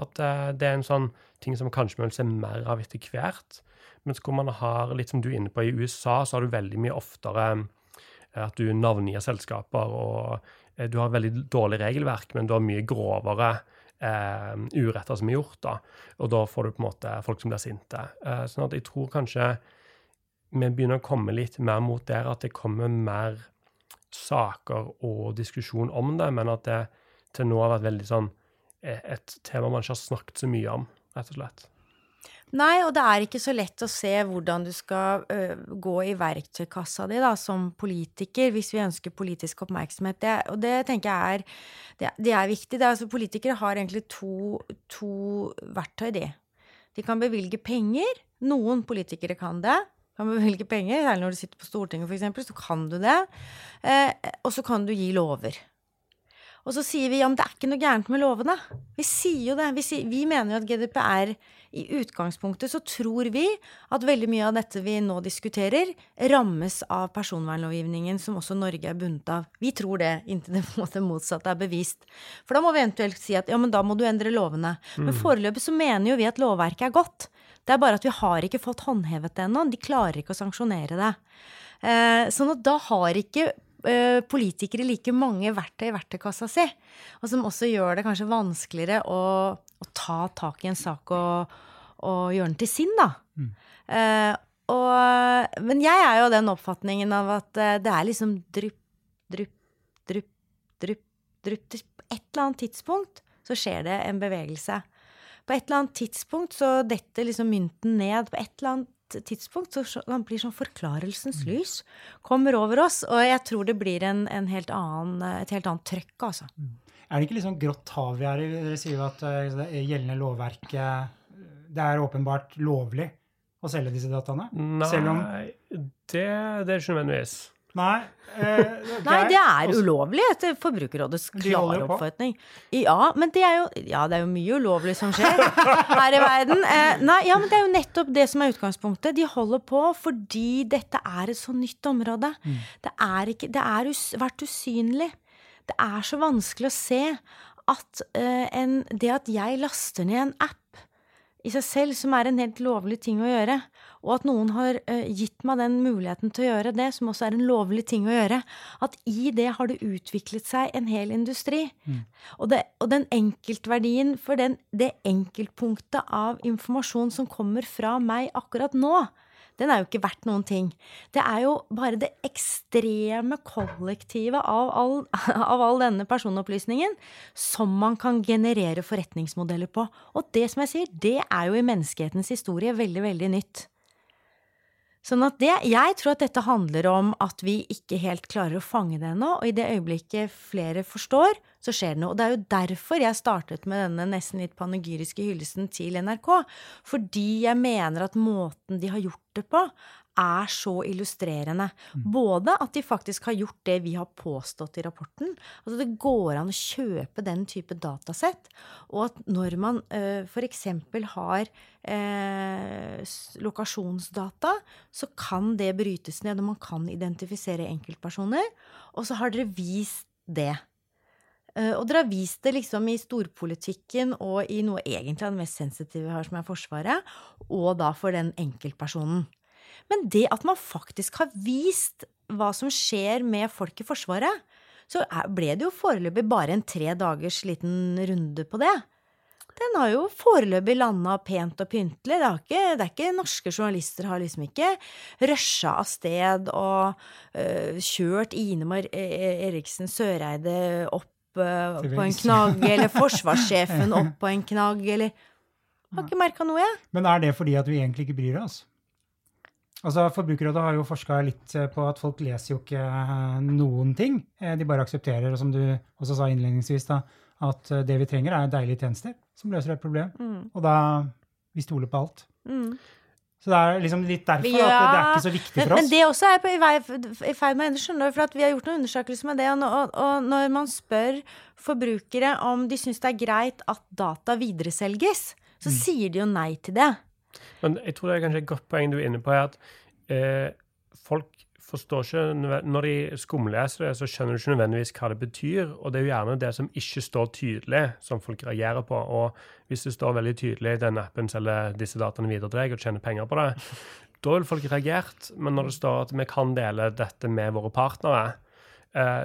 Speaker 3: At eh, det er en sånn ting som kanskje vi vil se mer av etter hvert. Mens hvor man har, litt som du er inne på, i USA så har du veldig mye oftere eh, at du navngir selskaper, og eh, du har veldig dårlig regelverk, men du har mye grovere eh, uretter som er gjort, da. Og da får du på en måte folk som blir sinte. Eh, sånn at jeg tror kanskje vi begynner å komme litt mer mot der at det kommer mer saker og diskusjon om det, men at det til nå har vært veldig sånn et tema man ikke har snakket så mye om, rett og slett.
Speaker 2: Nei, og det er ikke så lett å se hvordan du skal ø, gå i verktøykassa di da, som politiker, hvis vi ønsker politisk oppmerksomhet. Det, og det tenker jeg er, det, det er viktig. Er, altså, politikere har egentlig to, to verktøy, de. De kan bevilge penger. Noen politikere kan det kan bevilge penger, særlig når du sitter på Stortinget f.eks., så kan du det. Eh, og så kan du gi lover. Og så sier vi ja, men det er ikke noe gærent med lovene. Vi sier jo det. Vi, sier, vi mener jo at GDPR i utgangspunktet så tror vi at veldig mye av dette vi nå diskuterer, rammes av personvernlovgivningen som også Norge er bundet av. Vi tror det, inntil det motsatte er bevist. For da må vi eventuelt si at ja, men da må du endre lovene. Men mm. foreløpig så mener jo vi at lovverket er godt. Det er bare at vi har ikke fått håndhevet det ennå. De klarer ikke å sanksjonere det. Eh, sånn at da har ikke politikere like mange verktøy i verktøykassa si. Og som også gjør det kanskje vanskeligere å å ta tak i en sak og, og gjøre den til sin, da. Mm. Eh, og, men jeg er jo den oppfatningen av at uh, det er liksom drypp, drypp, drypp, drypp, drypp På et eller annet tidspunkt så skjer det en bevegelse. På et eller annet tidspunkt så detter liksom mynten ned. På et eller annet tidspunkt så han blir sånn forklarelsens mm. lys kommer over oss. Og jeg tror det blir en, en helt annen, et helt annet trøkk, altså. Mm.
Speaker 1: Er det ikke litt sånn grått hav vi er i? Dere sier jo at uh, det gjeldende lovverket Det er åpenbart lovlig å selge disse dataene?
Speaker 3: Nei, om... det, det er ikke nødvendigvis.
Speaker 1: Nei, eh,
Speaker 2: det Nei, det er ulovlig etter Forbrukerrådets klare oppfatning. Ja, men det er jo Ja, det er jo mye ulovlig som skjer her i verden. Eh, nei, ja, men det er jo nettopp det som er utgangspunktet. De holder på fordi dette er et så nytt område. Mm. Det er ikke Det har us, vært usynlig. Det er så vanskelig å se at eh, en, det at jeg laster ned en app i seg selv, som er en helt lovlig ting å gjøre, og at noen har uh, gitt meg den muligheten til å gjøre det, som også er en lovlig ting å gjøre, at i det har det utviklet seg en hel industri. Mm. Og, det, og, den enkeltverdien for den, det enkeltpunktet av informasjon som kommer fra meg akkurat nå, den er jo ikke verdt noen ting. Det er jo bare det ekstreme kollektivet av all, av all, denne personopplysningen som man kan generere forretningsmodeller på. Og det som jeg sier, det er jo i menneskehetens historie veldig, veldig nytt. Sånn at det, Jeg tror at dette handler om at vi ikke helt klarer å fange det ennå, og i det øyeblikket flere forstår, så skjer det noe. Og det er jo derfor jeg startet med denne nesten litt panegyriske hyllesten til NRK. Fordi jeg mener at måten de har gjort det på, er så illustrerende. Mm. Både at de faktisk har gjort det vi har påstått i rapporten. Altså det går an å kjøpe den type datasett. Og at når man uh, f.eks. har uh, lokasjonsdata, så kan det brytes ned, og man kan identifisere enkeltpersoner. Og så har dere vist det. Uh, og dere har vist det liksom i storpolitikken og i noe egentlig av det mest sensitive vi har, som er Forsvaret, og da for den enkeltpersonen. Men det at man faktisk har vist hva som skjer med folk i Forsvaret, så ble det jo foreløpig bare en tre dagers liten runde på det. Den har jo foreløpig landa pent og pyntelig. Det, ikke, det er ikke Norske journalister har liksom ikke rusha av sted og øh, kjørt Ine Mar eh, Eriksen Søreide opp øh, på en knagg, eller forsvarssjefen opp på en knagg, eller Har ikke merka noe, jeg.
Speaker 1: Men er det fordi at vi egentlig ikke bryr oss? Altså, Forbrukerrådet har jo forska litt eh, på at folk leser jo ikke eh, noen ting. Eh, De bare aksepterer, og som du også sa innledningsvis, da, at det vi trenger, er deilige tjenester som løser et problem. Og da Vi stoler på alt.
Speaker 2: Mm.
Speaker 1: Så det er liksom litt derfor
Speaker 2: Ja,
Speaker 1: at det er ikke så viktig for oss.
Speaker 2: men det også er på i ferd med å endre, skjønner du, for at vi har gjort noen undersøkelser med det. Og, og, og når man spør forbrukere om de syns det er greit at data videreselges, så
Speaker 1: Mm.
Speaker 2: sier de jo nei til det.
Speaker 3: Men jeg tror det er kanskje et godt poeng du er inne på, er at eh, folk forstår ikke Når de skumleser det, så skjønner du ikke nødvendigvis hva det betyr. Og det er jo gjerne det som ikke står tydelig, som folk reagerer på. Og hvis det står veldig tydelig den appen selger disse dataene videre til deg og tjener penger på det, da vil folk reagert. Men når det står at vi kan dele dette med våre partnere,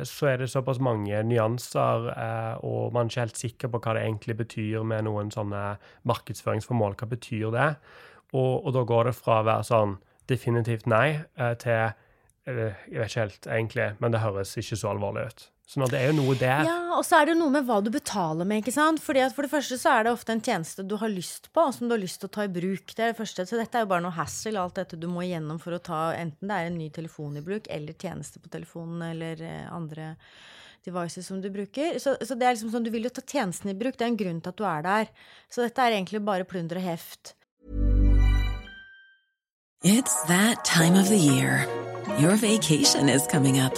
Speaker 3: så er det såpass mange nyanser, eh, og man er ikke helt sikker på hva det egentlig betyr med noen sånne markedsføringsformål. Hva betyr det? Og, og da går det fra å være sånn definitivt nei eh, til eh, Jeg vet ikke helt, egentlig, men det høres ikke så alvorlig ut. Så at det er jo noe der
Speaker 2: Ja, og så er det jo noe med hva du betaler med, ikke sant. Fordi at for det første så er det ofte en tjeneste du har lyst på, og som du har lyst til å ta i bruk. Det er det første. Så dette er jo bare noe hassle, alt dette du må igjennom for å ta enten det er en ny telefon i bruk, eller tjeneste på telefonen, eller eh, andre devices som du bruker. Så, så det er liksom sånn, du vil jo ta tjenesten i bruk. Det er en grunn til at du er der. Så dette er egentlig bare plunder og heft.
Speaker 5: It's that time of the year. Your vacation is coming up.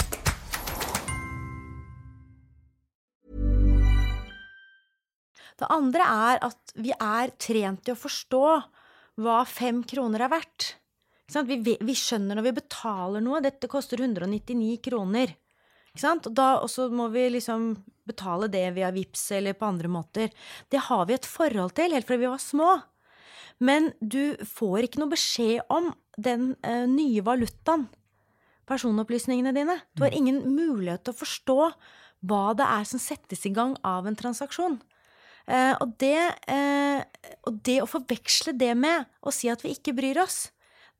Speaker 2: Det andre er at vi er trent i å forstå hva fem kroner er verdt. Vi, vi skjønner når vi betaler noe. Dette koster 199 kroner. Og, da, og så må vi liksom betale det via VIPS eller på andre måter. Det har vi et forhold til helt fra vi var små. Men du får ikke noe beskjed om den uh, nye valutaen. Personopplysningene dine. Du har ingen mulighet til å forstå hva det er som settes i gang av en transaksjon. Eh, og, det, eh, og det å forveksle det med å si at vi ikke bryr oss,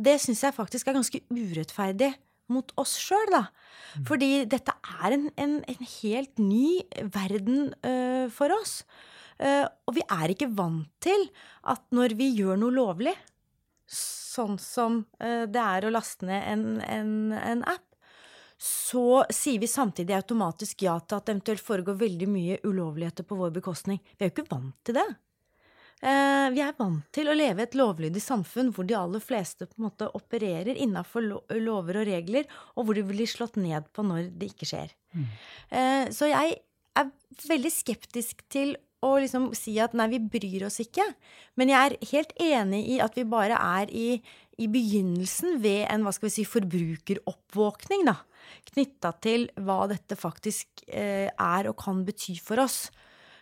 Speaker 2: det syns jeg faktisk er ganske urettferdig mot oss sjøl, da. Fordi dette er en, en, en helt ny verden eh, for oss. Eh, og vi er ikke vant til at når vi gjør noe lovlig, sånn som eh, det er å laste ned en, en, en app, så sier vi samtidig automatisk ja til at det eventuelt foregår veldig mye ulovligheter på vår bekostning. Vi er jo ikke vant til det. Eh, vi er vant til å leve i et lovlydig samfunn hvor de aller fleste på en måte opererer innafor lover og regler, og hvor de blir slått ned på når det ikke skjer. Mm. så jeg er veldig skeptisk til å liksom si at nei, vi bryr oss ikke. Men jeg er helt enig i at vi bare er i, i begynnelsen ved en hva skal vi si, forbrukeroppvåkning, da. Knytta til hva dette faktisk eh, er og kan bety for oss.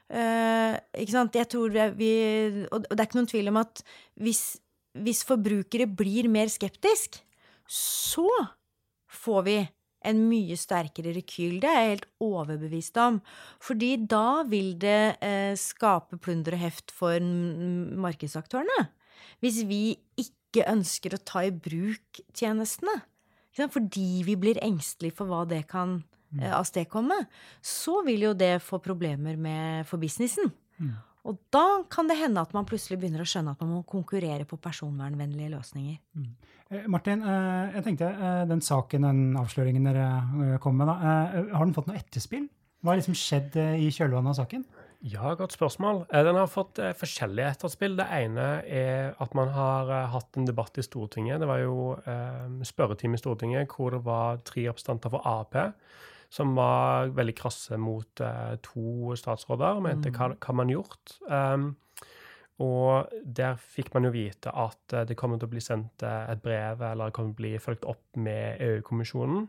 Speaker 2: Eh, ikke sant? Jeg tror vi Og det er ikke noen tvil om at hvis, hvis forbrukere blir mer skeptisk, så får vi en mye sterkere rekyl. Det er jeg helt overbevist om. Fordi da vil det eh, skape plunder og heft for markedsaktørene. Hvis vi ikke ønsker å ta i bruk tjenestene. Fordi vi blir engstelige for hva det kan eh, avstedkomme, så vil jo det få problemer med, for businessen. Og da kan det hende at man plutselig begynner å skjønne at man må konkurrere på personvernvennlige løsninger.
Speaker 1: Mm. Martin, eh, jeg tenkte eh, den saken, den avsløringen dere eh, kom med, da, eh, har den fått noe etterspill? Hva har liksom skjedd eh, i kjølvannet av saken?
Speaker 3: Ja, godt spørsmål. Eh, Den har fått eh, forskjellige etterspill. Det ene er at man har eh, hatt en debatt i Stortinget. Det var jo spørretime i Stortinget hvor det var tre representanter for Ap som var veldig krasse mot uh, to statsråder og mente hva, hva man gjort. Um, og der fikk man jo vite at uh, det kommer til å bli sendt uh, et brev, eller det kommer til å bli fulgt opp med EU-kommisjonen.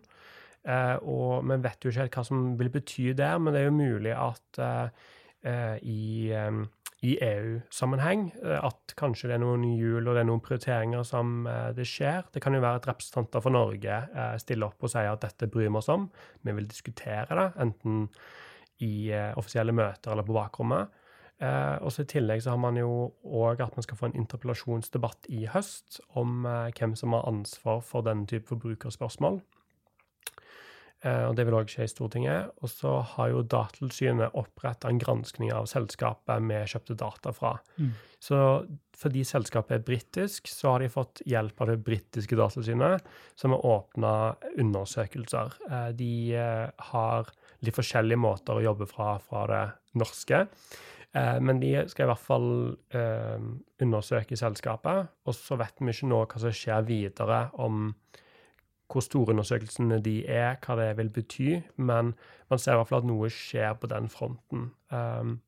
Speaker 3: og vi vet jo ikke helt hva som vil bety det, men det er jo mulig at i um, i EU-sammenheng. Eh, at kanskje det er noen hjul og det er noen prioriteringer som eh, det skjer. Det kan jo være at representanter for Norge eh, stiller opp og sier at dette bryr vi oss om. Vi vil diskutere det, enten i offisielle møter eller på bakrommet. og så I tillegg så har man jo òg at man skal få en interpellasjonsdebatt i høst om hvem som har ansvar for denne type forbrukerspørsmål. Eh, og Det vil òg skje i Stortinget. Og så har jo Datatilsynet oppretta en granskning av selskapet vi kjøpte data fra. Mm. Så fordi selskapet er britisk, så har de fått hjelp av det britiske datatilsynet, som har åpna undersøkelser. Eh, de eh, har litt forskjellige måter å jobbe fra, fra det norske. Men de skal i hvert fall undersøke selskapet. Og så vet vi ikke nå hva som skjer videre om hvor store undersøkelsene de er, hva det vil bety, men man ser i hvert fall at noe skjer på den fronten. Um,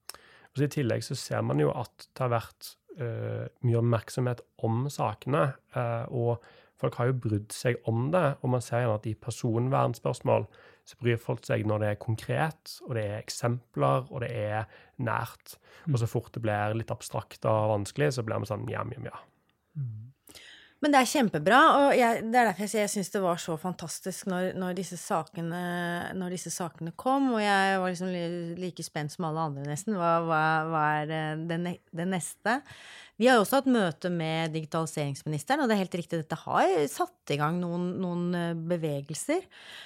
Speaker 3: I tillegg så ser man jo at det har vært uh, mye oppmerksomhet om sakene, uh, og folk har jo brydd seg om det. Og man ser gjerne at i personvernspørsmål så bryr folk seg når det er konkret, og det er eksempler, og det er nært. Og så fort det blir litt abstrakt og vanskelig, så blir vi sånn ja, ja, ja.
Speaker 2: Men det er kjempebra, og jeg, det er derfor jeg, jeg syns det var så fantastisk når, når, disse sakene, når, disse sakene, kom, og jeg var liksom like spent som alle andre, nesten. Hva, hva, hva er det, det, neste? Vi har jo også hatt møte med digitaliseringsministeren, og det er helt riktig, dette har satt i gang noen, noen eh, bevegelser.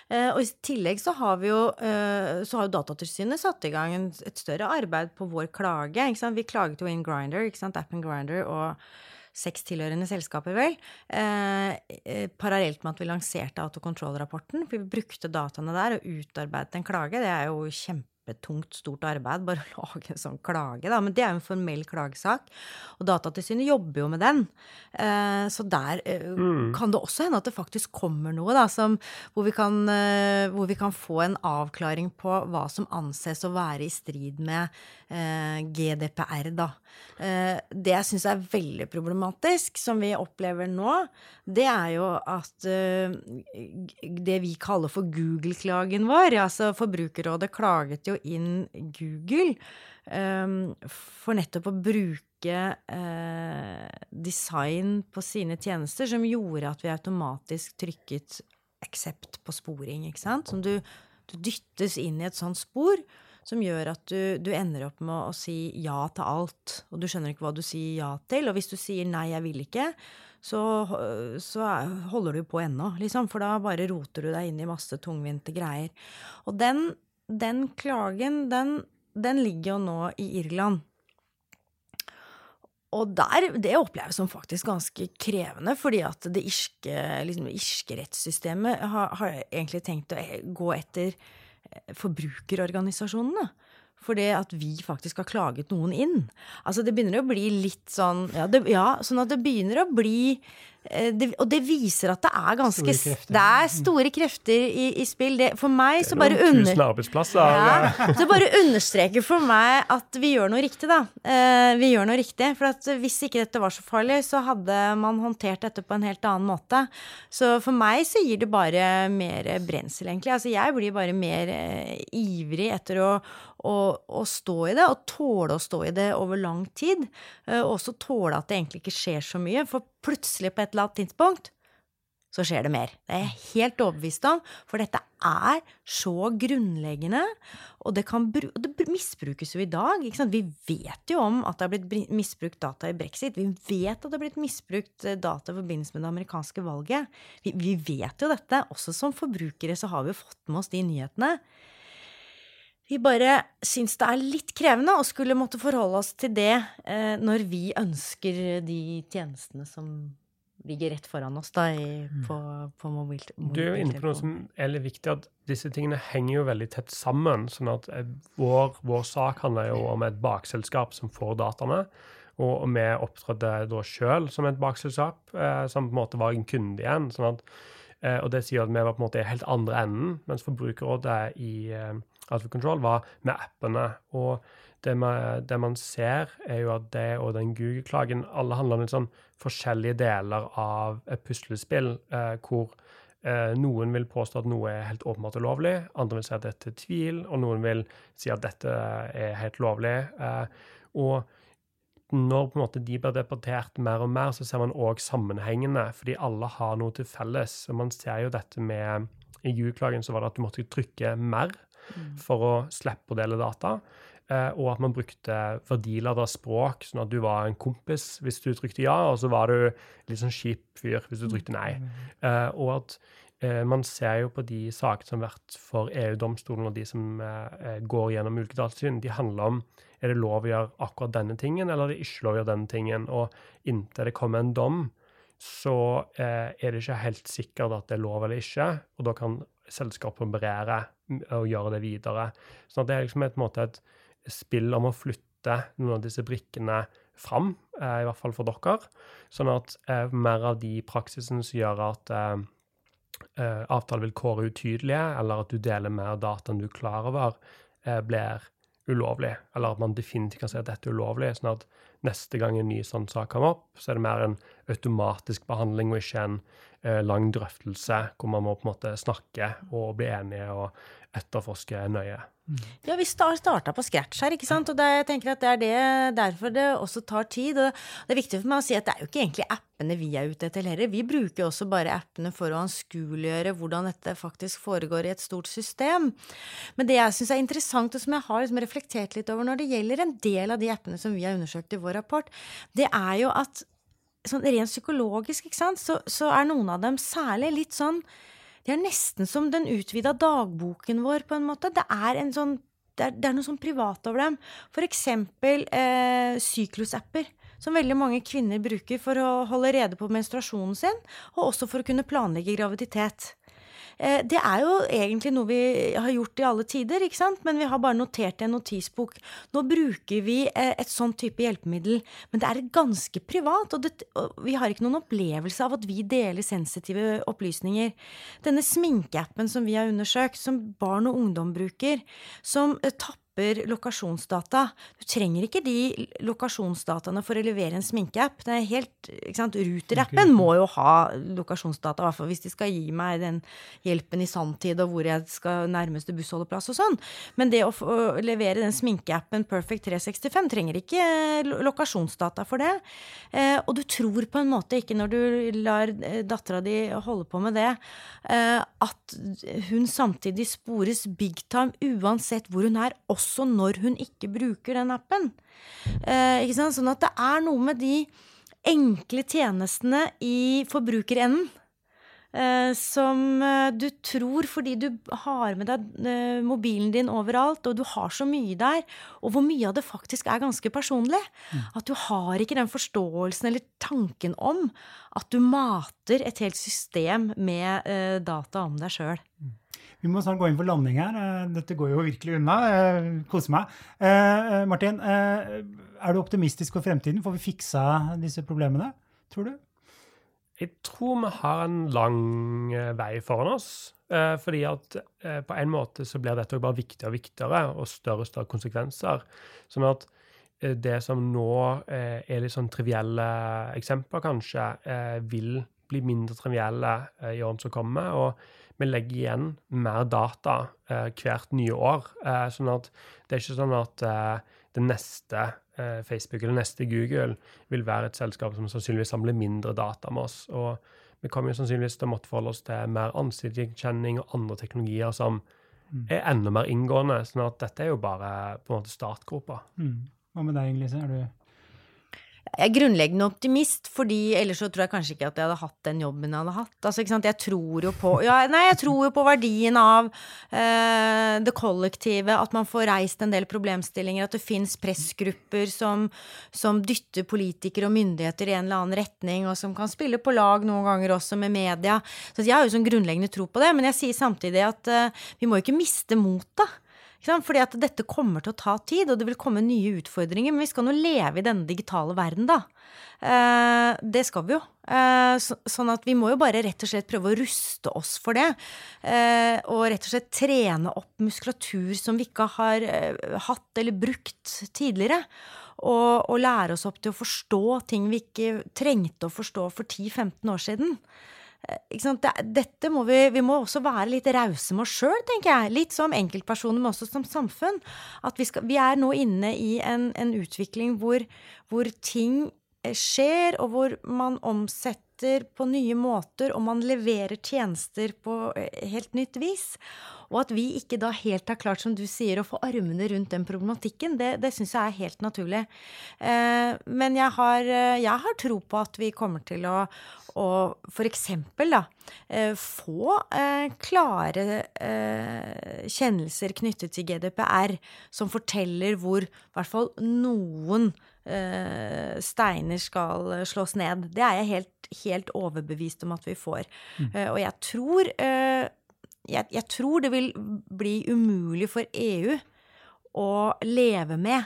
Speaker 2: Eh, og i tillegg så har vi jo, eh, så har jo Datatilsynet satt i gang et større arbeid på vår klage. Vi klaget jo inn Grinder, appen Grinder, og seks tilhørende selskaper, vel, eh, eh, parallelt med at vi lanserte autocontrol-rapporten. For vi brukte dataene der og utarbeidet en klage. Det er jo kjempe kjempetungt, stort arbeid bare å lage en sånn klage, da. Men det er jo en formell klagesak. Og Datatilsynet jobber jo med den. Eh, så der eh, mm. kan det også hende at det faktisk kommer noe, da, som, hvor, vi kan, eh, hvor, vi kan, få en avklaring på hva som anses å være i strid med eh, GDPR, da. Eh, det jeg syns er veldig problematisk, som vi opplever nå, det er jo at eh, det vi kaller for Google-klagen vår, altså Forbrukerrådet klaget jo inn Google um, for nettopp å bruke uh, design på sine tjenester som gjorde at vi automatisk trykket accept på sporing, ikke sant? Som du, du dyttes inn i et sånt spor som gjør at du, du, ender opp med å si ja til alt, og du skjønner ikke hva du sier ja til. Og hvis du sier nei, jeg vil ikke, så, så holder du på ennå, liksom, for da bare roter du deg inn i masse tungvinte greier. Og den den klagen, den, den ligger jo nå i Irland. Og der, det oppleves som faktisk ganske krevende, fordi at det irske, liksom, rettssystemet har, har, egentlig tenkt å gå etter eh, forbrukerorganisasjonene. For det at vi faktisk har klaget noen inn. Altså det begynner å bli litt sånn Ja, det, ja sånn at det begynner å bli det, og det viser at det er ganske Det er store krefter i, i spill. Det, for meg så bare under... Ja, så bare understreker for meg at vi gjør noe riktig, da. Eh, vi gjør noe riktig. For at hvis ikke dette var så farlig, så hadde man håndtert dette på en helt annen måte. Så for meg så gir det bare mer brensel, egentlig. Altså jeg blir bare mer eh, ivrig etter å, å, å, stå i det, og tåle å stå i det over lang tid. Eh, og også tåle at det egentlig ikke skjer så mye. For plutselig, på et annet tidspunkt, så skjer det mer. Det er jeg helt overbevist om, for dette er så grunnleggende, og det, det misbrukes jo i dag. Vi vet jo om at det har blitt misbrukt data i brexit. Vi vet at det har blitt misbrukt eh, data i forbindelse med det amerikanske valget. Vi, vi vet jo dette. Også som forbrukere så har vi jo fått med oss de nyhetene. Vi bare syns det er litt krevende å skulle måtte forholde oss til det eh, når vi ønsker de tjenestene som ligger rett foran oss da, i, mm. på, på mobiltelefonen.
Speaker 3: Du er jo inne på noe som er litt viktig, at disse tingene henger jo veldig tett sammen. sånn at eh, vår, vår sak handler jo om et bakselskap som får dataene. Og, vi opptrådte da sjøl som et bakselskap, eh, som på en måte var en kunde igjen. sånn at Eh, og det sier at vi var på en måte i helt andre enden, mens Forbrukerrådet i eh, Alpha Control var med appene. Og det man, det man, ser, er jo at det og den Google-klagen alle handler om litt sånn forskjellige deler av et puslespill, eh, hvor eh, noen vil påstå at noe er helt åpenbart ulovlig, andre vil si at dette er tvil, og noen vil si at dette er helt lovlig. Eh, og når på en måte de blir debattert mer og mer, så ser man òg sammenhengene, fordi alle har noe til felles. Og man ser jo dette med I Google-klagen så var det at du måtte trykke mer mm. for å slippe å dele data. Eh, og at man brukte verdilada språk, sånn at du var en kompis hvis du trykte ja, og så var du litt sånn kjip fyr hvis du trykte nei. Eh, og at eh, man ser jo på de sakene som har vært for EU-domstolen og de som går gjennom ulike datasyn, de handler om er det lov å gjøre akkurat denne tingen, eller er det ikke lov å gjøre denne tingen. Og inntil det kommer en dom, så er det ikke helt sikkert at det er lov eller ikke, og da kan selskapet operere og gjøre det videre. Sånn at det er liksom et, måte et spill om å flytte noen av disse brikkene fram, eh, i hvert fall for dere. Sånn at eh, mer av de praksisene som gjør at eh, avtalevilkår er utydelige, eller at du deler mer data enn du er klar over, blir ulovlig. Eller at man definitivt kan si at dette er ulovlig. sånn at neste gang en ny sånn sak kommer opp, så er det mer en automatisk behandling og ikke en eh, lang drøftelse hvor man må på en måte snakke og bli enige og etterforske nøye.
Speaker 2: Ja, vi starta på scratch her, ikke sant. Og det, jeg tenker at det er det, derfor det også tar tid. Og det er viktig for meg å si at det er jo ikke egentlig appene vi er ute etter heller. Vi bruker jo også bare appene for å anskueliggjøre hvordan dette faktisk foregår i et stort system. Men det jeg syns er interessant, og som jeg har liksom reflektert litt over når det gjelder en del av de appene som vi har undersøkt i vår rapport, det er jo at sånn rent psykologisk, ikke sant, så, så er noen av dem særlig litt sånn det er nesten som den utvida dagboken vår, på en måte. Det er, en sånn, det er, det er noe sånn privat over dem. For eksempel eh, syklusapper. Som veldig mange kvinner bruker for å holde rede på menstruasjonen sin, og også for å kunne planlegge graviditet. Eh, det er jo egentlig noe vi har gjort i alle tider, ikke sant? men vi har bare notert en notisbok. Nå bruker vi eh, et sånn type hjelpemiddel, men det er ganske privat, og, det, og vi har ikke noen opplevelse av at vi deler sensitive opplysninger. Denne sminkeappen som vi har undersøkt, som barn og ungdom bruker, som eh, tapper slipper lokasjonsdata. Du trenger ikke de lokasjonsdataene for å levere en sminkeapp. Det er helt, ikke sant, Ruter-appen må jo ha lokasjonsdata, i hvert fall hvis de skal gi meg den hjelpen i sanntid, og hvor jeg skal nærmeste bussholdeplass og sånn. Men det å, å levere den sminkeappen Perfect 365 trenger ikke lokasjonsdata for det. Eh, og du tror på en måte ikke, når du lar eh, dattera di holde på med det, eh, at hun samtidig spores big time uansett hvor hun er, også også når hun ikke bruker den appen. Eh, sånn at det er noe med de enkle tjenestene i forbrukerenden eh, som eh, du tror fordi du har med deg eh, mobilen din overalt, og du har så mye der, og hvor mye av det faktisk er ganske personlig. Mm. At du har ikke den forståelsen eller tanken om at du mater et helt system med eh, data om deg sjøl.
Speaker 1: Vi må snart gå inn for landing her. Eh, dette går jo virkelig unna. Kose koser meg. Eh, Martin, eh, er du optimistisk for fremtiden? Får vi fiksa disse problemene, tror du?
Speaker 3: Jeg tror vi har en lang vei foran oss. Fordi at på en måte så blir dette bare viktigere og viktigere, og større og større konsekvenser. Sånn at det som nå er litt sånn trivielle eksempler, kanskje, vil bli mindre trivielle i årene som kommer. og vi legger igjen mer data eh, hvert nye år. Eh, sånn at det er ikke sånn at eh, det neste eh, Facebook eller neste Google vil være et selskap som sannsynligvis samler mindre data med oss. Og vi kommer jo sannsynligvis til å måtte forholde oss til mer ansiktsgjenkjenning og andre teknologier som mm. er enda mer inngående. sånn at dette er jo bare på en måte startgropa.
Speaker 1: Mm. Hva med deg, Lise? Er du
Speaker 2: jeg er grunnleggende optimist, fordi ellers så tror jeg kanskje ikke at jeg hadde hatt den jobben jeg hadde hatt. Altså, ikke sant? Jeg tror jo på ja, Nei, jeg tror jo på verdien av eh, det kollektive, at man får reist en del problemstillinger, at det fins pressgrupper som, som, dytter politikere og myndigheter i en eller annen retning, og som kan spille på lag noen ganger også med media. Så jeg har jo sånn grunnleggende tro på det, men jeg sier samtidig at eh, vi må ikke miste motet. Fordi at dette kommer til å ta tid, og det vil komme nye utfordringer. Men vi skal nå leve i denne digitale verden, da. Eh, det skal vi jo. Eh, så, sånn at vi må jo bare rett og slett prøve å ruste oss for det. Eh, og rett og slett trene opp muskulatur som vi ikke har hatt eller brukt tidligere. Og, og lære oss opp til å forstå ting vi ikke trengte å forstå for 10-15 år siden. Det, dette må vi, vi må også være litt rause med oss sjøl, tenker jeg. Litt som enkeltpersoner, men også som samfunn. At vi, skal, vi er nå inne i en, en utvikling hvor, hvor ting eh, skjer, og hvor man omsetter på nye måter, og man leverer tjenester på eh, helt nytt vis. Og at vi ikke da helt har klart, som du sier, å få armene rundt den problematikken, det, det syns jeg er helt naturlig. Eh, men jeg har, eh, jeg har tro på at vi kommer til å, å eksempel da, eh, få eh, klare eh, kjennelser knyttet til GDPR som forteller hvor i hvert fall noen eh, steiner skal slås ned. Det er jeg helt, helt overbevist om at vi får. Eh, og jeg tror eh, jeg, jeg tror det vil bli umulig for EU å leve med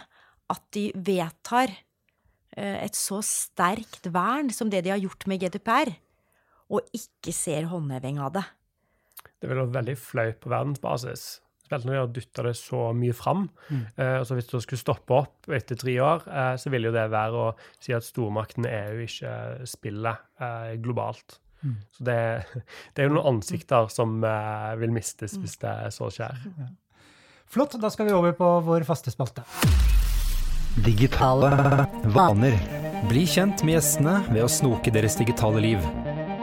Speaker 2: at de vedtar eh, et så sterkt vern som det de har gjort med GDPR, og ikke ser håndheving av det.
Speaker 3: Det ville vært veldig flaut på verdensbasis. Spesielt når de har dytta det så mye fram. Eh, og så hvis det skulle stoppe opp etter tre år, eh, så ville jo det være å si at stormakten EU ikke spiller eh, globalt. Så det, det er jo noen ansikter som uh, vil mistes hvis det så skjer.
Speaker 1: Flott, da skal vi over på vår faste spalte.
Speaker 6: Digitale vaner. Bli kjent med gjestene ved å snoke deres digitale liv.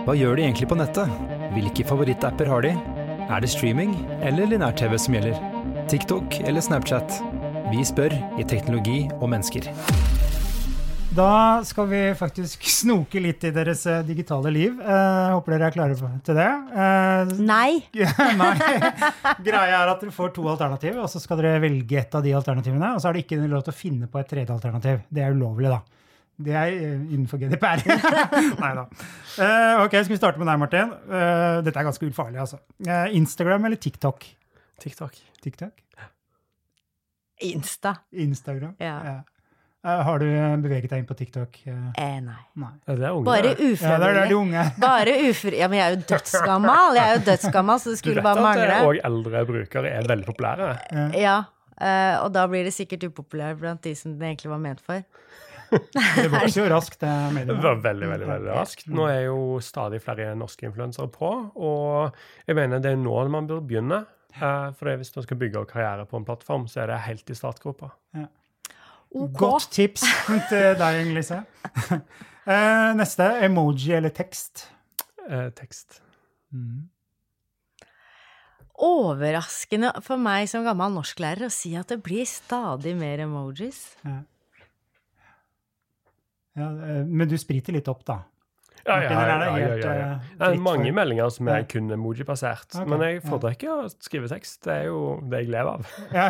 Speaker 6: Hva gjør de egentlig på nettet? Hvilke favorittapper har de? Er det streaming eller linær-TV som gjelder? TikTok eller Snapchat? Vi spør i Teknologi og mennesker.
Speaker 1: Da skal vi faktisk snoke litt i deres eh, digitale liv. Eh, håper dere er klare til det. Eh,
Speaker 2: Nei!
Speaker 1: Nei. Greia er at dere får to alternativer, og så skal dere velge et av de alternativene. Og så er det ikke lov til å finne på et tredje alternativ. Det er ulovlig, da. Det er eh, innenfor GDPR. Nei da. Eh, ok, skal vi starte med deg, Martin? Eh, dette er ganske ufarlig, altså. Eh, Instagram eller TikTok?
Speaker 3: TikTok.
Speaker 1: TikTok?
Speaker 2: Insta.
Speaker 1: Instagram?
Speaker 2: Ja.
Speaker 1: Eh, har du beveget deg inn på TikTok? Eh,
Speaker 2: Eh, nei.
Speaker 1: nei.
Speaker 3: Ja, det er unge.
Speaker 2: Bare
Speaker 1: Ja, det er der de unge.
Speaker 2: Bare ufri... Ja, men jeg er jo dødsgammal. Jeg er jo dødsgammal, så det skulle
Speaker 3: bare
Speaker 2: bare
Speaker 3: Du
Speaker 2: vet
Speaker 3: at òg eldre brukere er veldig populære.
Speaker 2: Ja, eh, og da blir det sikkert upopulært blant de som det egentlig var ment for.
Speaker 1: Det vokser jo raskt, det
Speaker 3: Det var veldig, veldig, veldig raskt. Nå er jo stadig flere norske influensere på, og jeg mener det er nå man bør begynne. Uh, For det, hvis man skal bygge karriere på en plattform, så er det helt i startgropa.
Speaker 2: OK.
Speaker 1: Godt tips til deg, Inger-Lise. Eh, Neste. Emoji eller tekst?
Speaker 3: Eh, tekst.
Speaker 2: Overraskende for meg som gammel norsklærer å si at det blir stadig mer emojis.
Speaker 1: Ja, Ja, men du spriter litt opp, da.
Speaker 3: Ja, ja, ja,
Speaker 1: det
Speaker 3: ja, ja, ja.
Speaker 1: eh,
Speaker 3: Det er mange meldinger som er kun emoji-basert. Men jeg
Speaker 1: ja.
Speaker 3: foretrekker å skrive tekst. Det er jo det jeg lever av.
Speaker 1: Ja.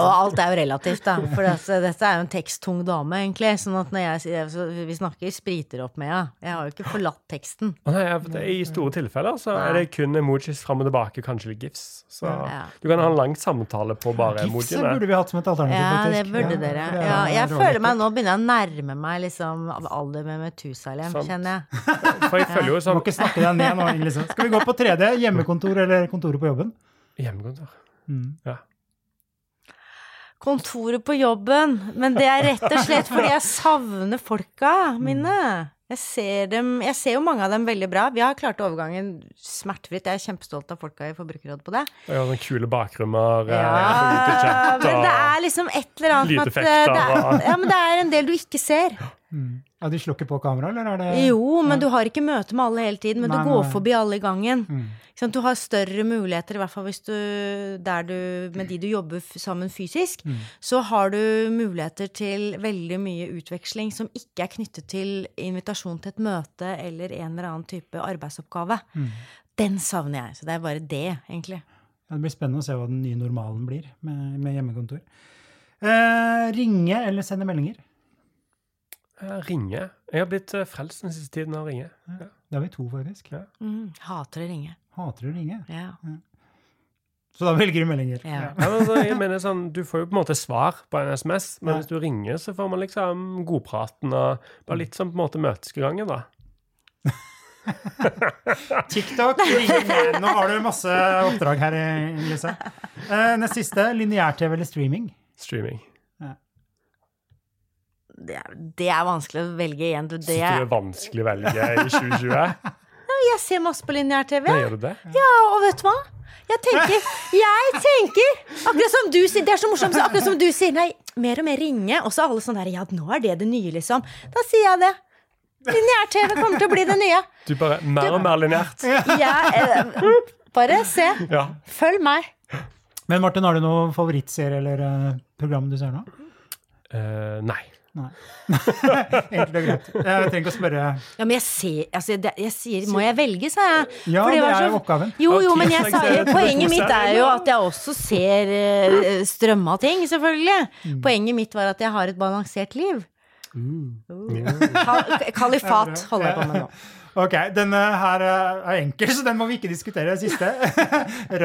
Speaker 2: Og alt er jo relativt, da. For dette, dette er jo en teksttung dame, egentlig. Sånn at når jeg så Vi snakker spriter opp med henne. Jeg har jo ikke forlatt teksten.
Speaker 3: Nei, ja, for det- I store tilfeller så er det kun emojis fram og tilbake, kanskje litt gifs. Så
Speaker 2: Ja.
Speaker 3: du kan ha en lang samtale på bare
Speaker 1: emojiene.
Speaker 3: emojiene.
Speaker 1: burde vi hatt som et alternativ,
Speaker 2: Ja, det burde
Speaker 1: Ja,
Speaker 2: dere. Ja,
Speaker 1: er
Speaker 2: jeg føler meg nå begynner jeg å nærme meg liksom av alder med Metusalem, kjenner jeg.
Speaker 3: For jeg føler jo
Speaker 1: Du må
Speaker 3: sånn
Speaker 1: ikke snakke deg ned nå, Inger-Lise. Skal vi gå på tredje? Hjemmekontor eller kontoret på jobben?
Speaker 3: Hjemmekontor.
Speaker 1: Mm.
Speaker 3: Ja.
Speaker 2: Kontoret på jobben. Men det er rett og slett fordi jeg savner folka mine. Jeg ser, dem, jeg ser jo mange av dem veldig bra. Vi har klart overgangen smertefritt. Jeg er kjempestolt av folka i Forbrukerrådet på det.
Speaker 3: Jeg sånne kule bakrommer. eh,
Speaker 2: Ja,
Speaker 3: chat,
Speaker 2: men det er liksom et eller annet med at det er, Ja, men det er en del du ikke ser.
Speaker 1: Ja, De slår ikke på kamera, eller er det
Speaker 2: Jo, men du har ikke møte med alle hele tiden. Men
Speaker 1: Nei,
Speaker 2: du går
Speaker 1: nei.
Speaker 2: forbi alle i gangen.
Speaker 1: Mm.
Speaker 2: Du har større muligheter, i hvert fall hvis du, der du Med de du jobber sammen fysisk,
Speaker 1: Mm.
Speaker 2: så har du muligheter til veldig mye utveksling som ikke er knyttet til invitasjon til et møte eller en eller annen type arbeidsoppgave.
Speaker 1: Mm.
Speaker 2: Den savner jeg. Så det er bare det, egentlig.
Speaker 1: Ja, det blir spennende å se hva den nye normalen blir med, med hjemmekontor. Eh, ringe eller sende meldinger?
Speaker 3: Eh, Ringe. Jeg har blitt eh, frelst den siste tiden av å ringe. Ja.
Speaker 1: Det har vi to, faktisk.
Speaker 3: Ja.
Speaker 2: Mm, hater å ringe.
Speaker 1: Hater å ringe.
Speaker 2: Ja.
Speaker 1: Så da velger du meldinger.
Speaker 2: Ja.
Speaker 3: Ja, men så, jeg mener sånn, Du får jo på en måte svar på en SMS, men
Speaker 1: Ja.
Speaker 3: hvis du ringer, så får man liksom godpraten og bare litt sånn på en måte møtesgangen, da.
Speaker 1: TikTok ringer. Nå har du masse oppdrag her, Lise. Eh, nest siste. Lineær-TV eller streaming?
Speaker 3: Streaming.
Speaker 2: Det er, det er vanskelig å velge igjen. Det,
Speaker 3: Syns du det er vanskelig å velge i 2020?
Speaker 2: jeg ser masse på lineær-TV.
Speaker 3: Gjør du det?
Speaker 2: Ja, og vet du hva? Jeg tenker, jeg tenker Akkurat som du sier, det er så morsomt, akkurat som du sier Nei, mer og mer ringe. Og så alle sånn der Ja, nå er det det nye, liksom. Da sier jeg det. Lineær-TV kommer til å bli det nye.
Speaker 3: Du bare mer og mer lineært.
Speaker 2: Jeg, eh, bare se.
Speaker 3: Ja.
Speaker 2: Følg meg.
Speaker 1: Men Martin, har du noen favorittserie eller eh, program du ser nå?
Speaker 3: Uh, nei.
Speaker 1: Enkelt og greit. Jeg trenger ikke å spørre.
Speaker 2: Ja, men jeg ser altså, jeg, Jeg sier må jeg velge, sa jeg.
Speaker 1: Ja, det er jo oppgaven.
Speaker 2: Jo, jo, men jeg sa Poenget mitt er jo at jeg også ser uh, strømma ting, selvfølgelig. Poenget mitt var at jeg har et balansert liv. Kal kalifat holder jeg på med nå.
Speaker 1: Ok, denne her eh, er enkel, så den må vi ikke diskutere. Siste.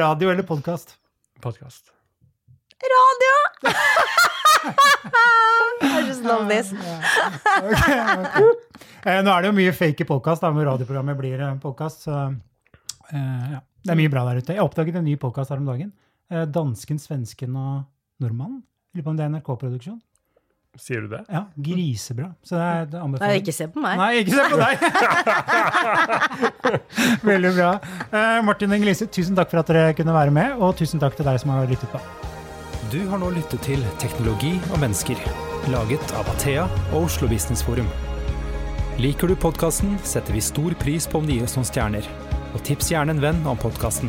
Speaker 1: Radio eller podkast?
Speaker 3: Podkast.
Speaker 2: Radio! I just love this.
Speaker 1: Eh, nå er det jo mye fake i podkast, men radioprogrammet blir podkast. Så eh, ja, det er mye bra der ute. Jeg oppdaget en ny podkast her om dagen. Eh, dansken, svensken og nordmannen. Lurer på om det er NRK-produksjon.
Speaker 3: Sier du det?
Speaker 1: Ja, grisebra. Så det er, det
Speaker 2: Nei,
Speaker 1: anbefaler
Speaker 2: ikke se på meg.
Speaker 1: Nei, ikke se på deg! Veldig bra. Eh, Martin og Inger-Lise, tusen takk for at dere kunne være med, og tusen takk til deg som har lyttet på.
Speaker 6: Du har nå lyttet til Teknologi og mennesker, laget av Athea og Oslo Business Forum. Liker du podkasten, setter vi stor pris på om du gir oss noen stjerner. Og tips gjerne en venn om podkasten.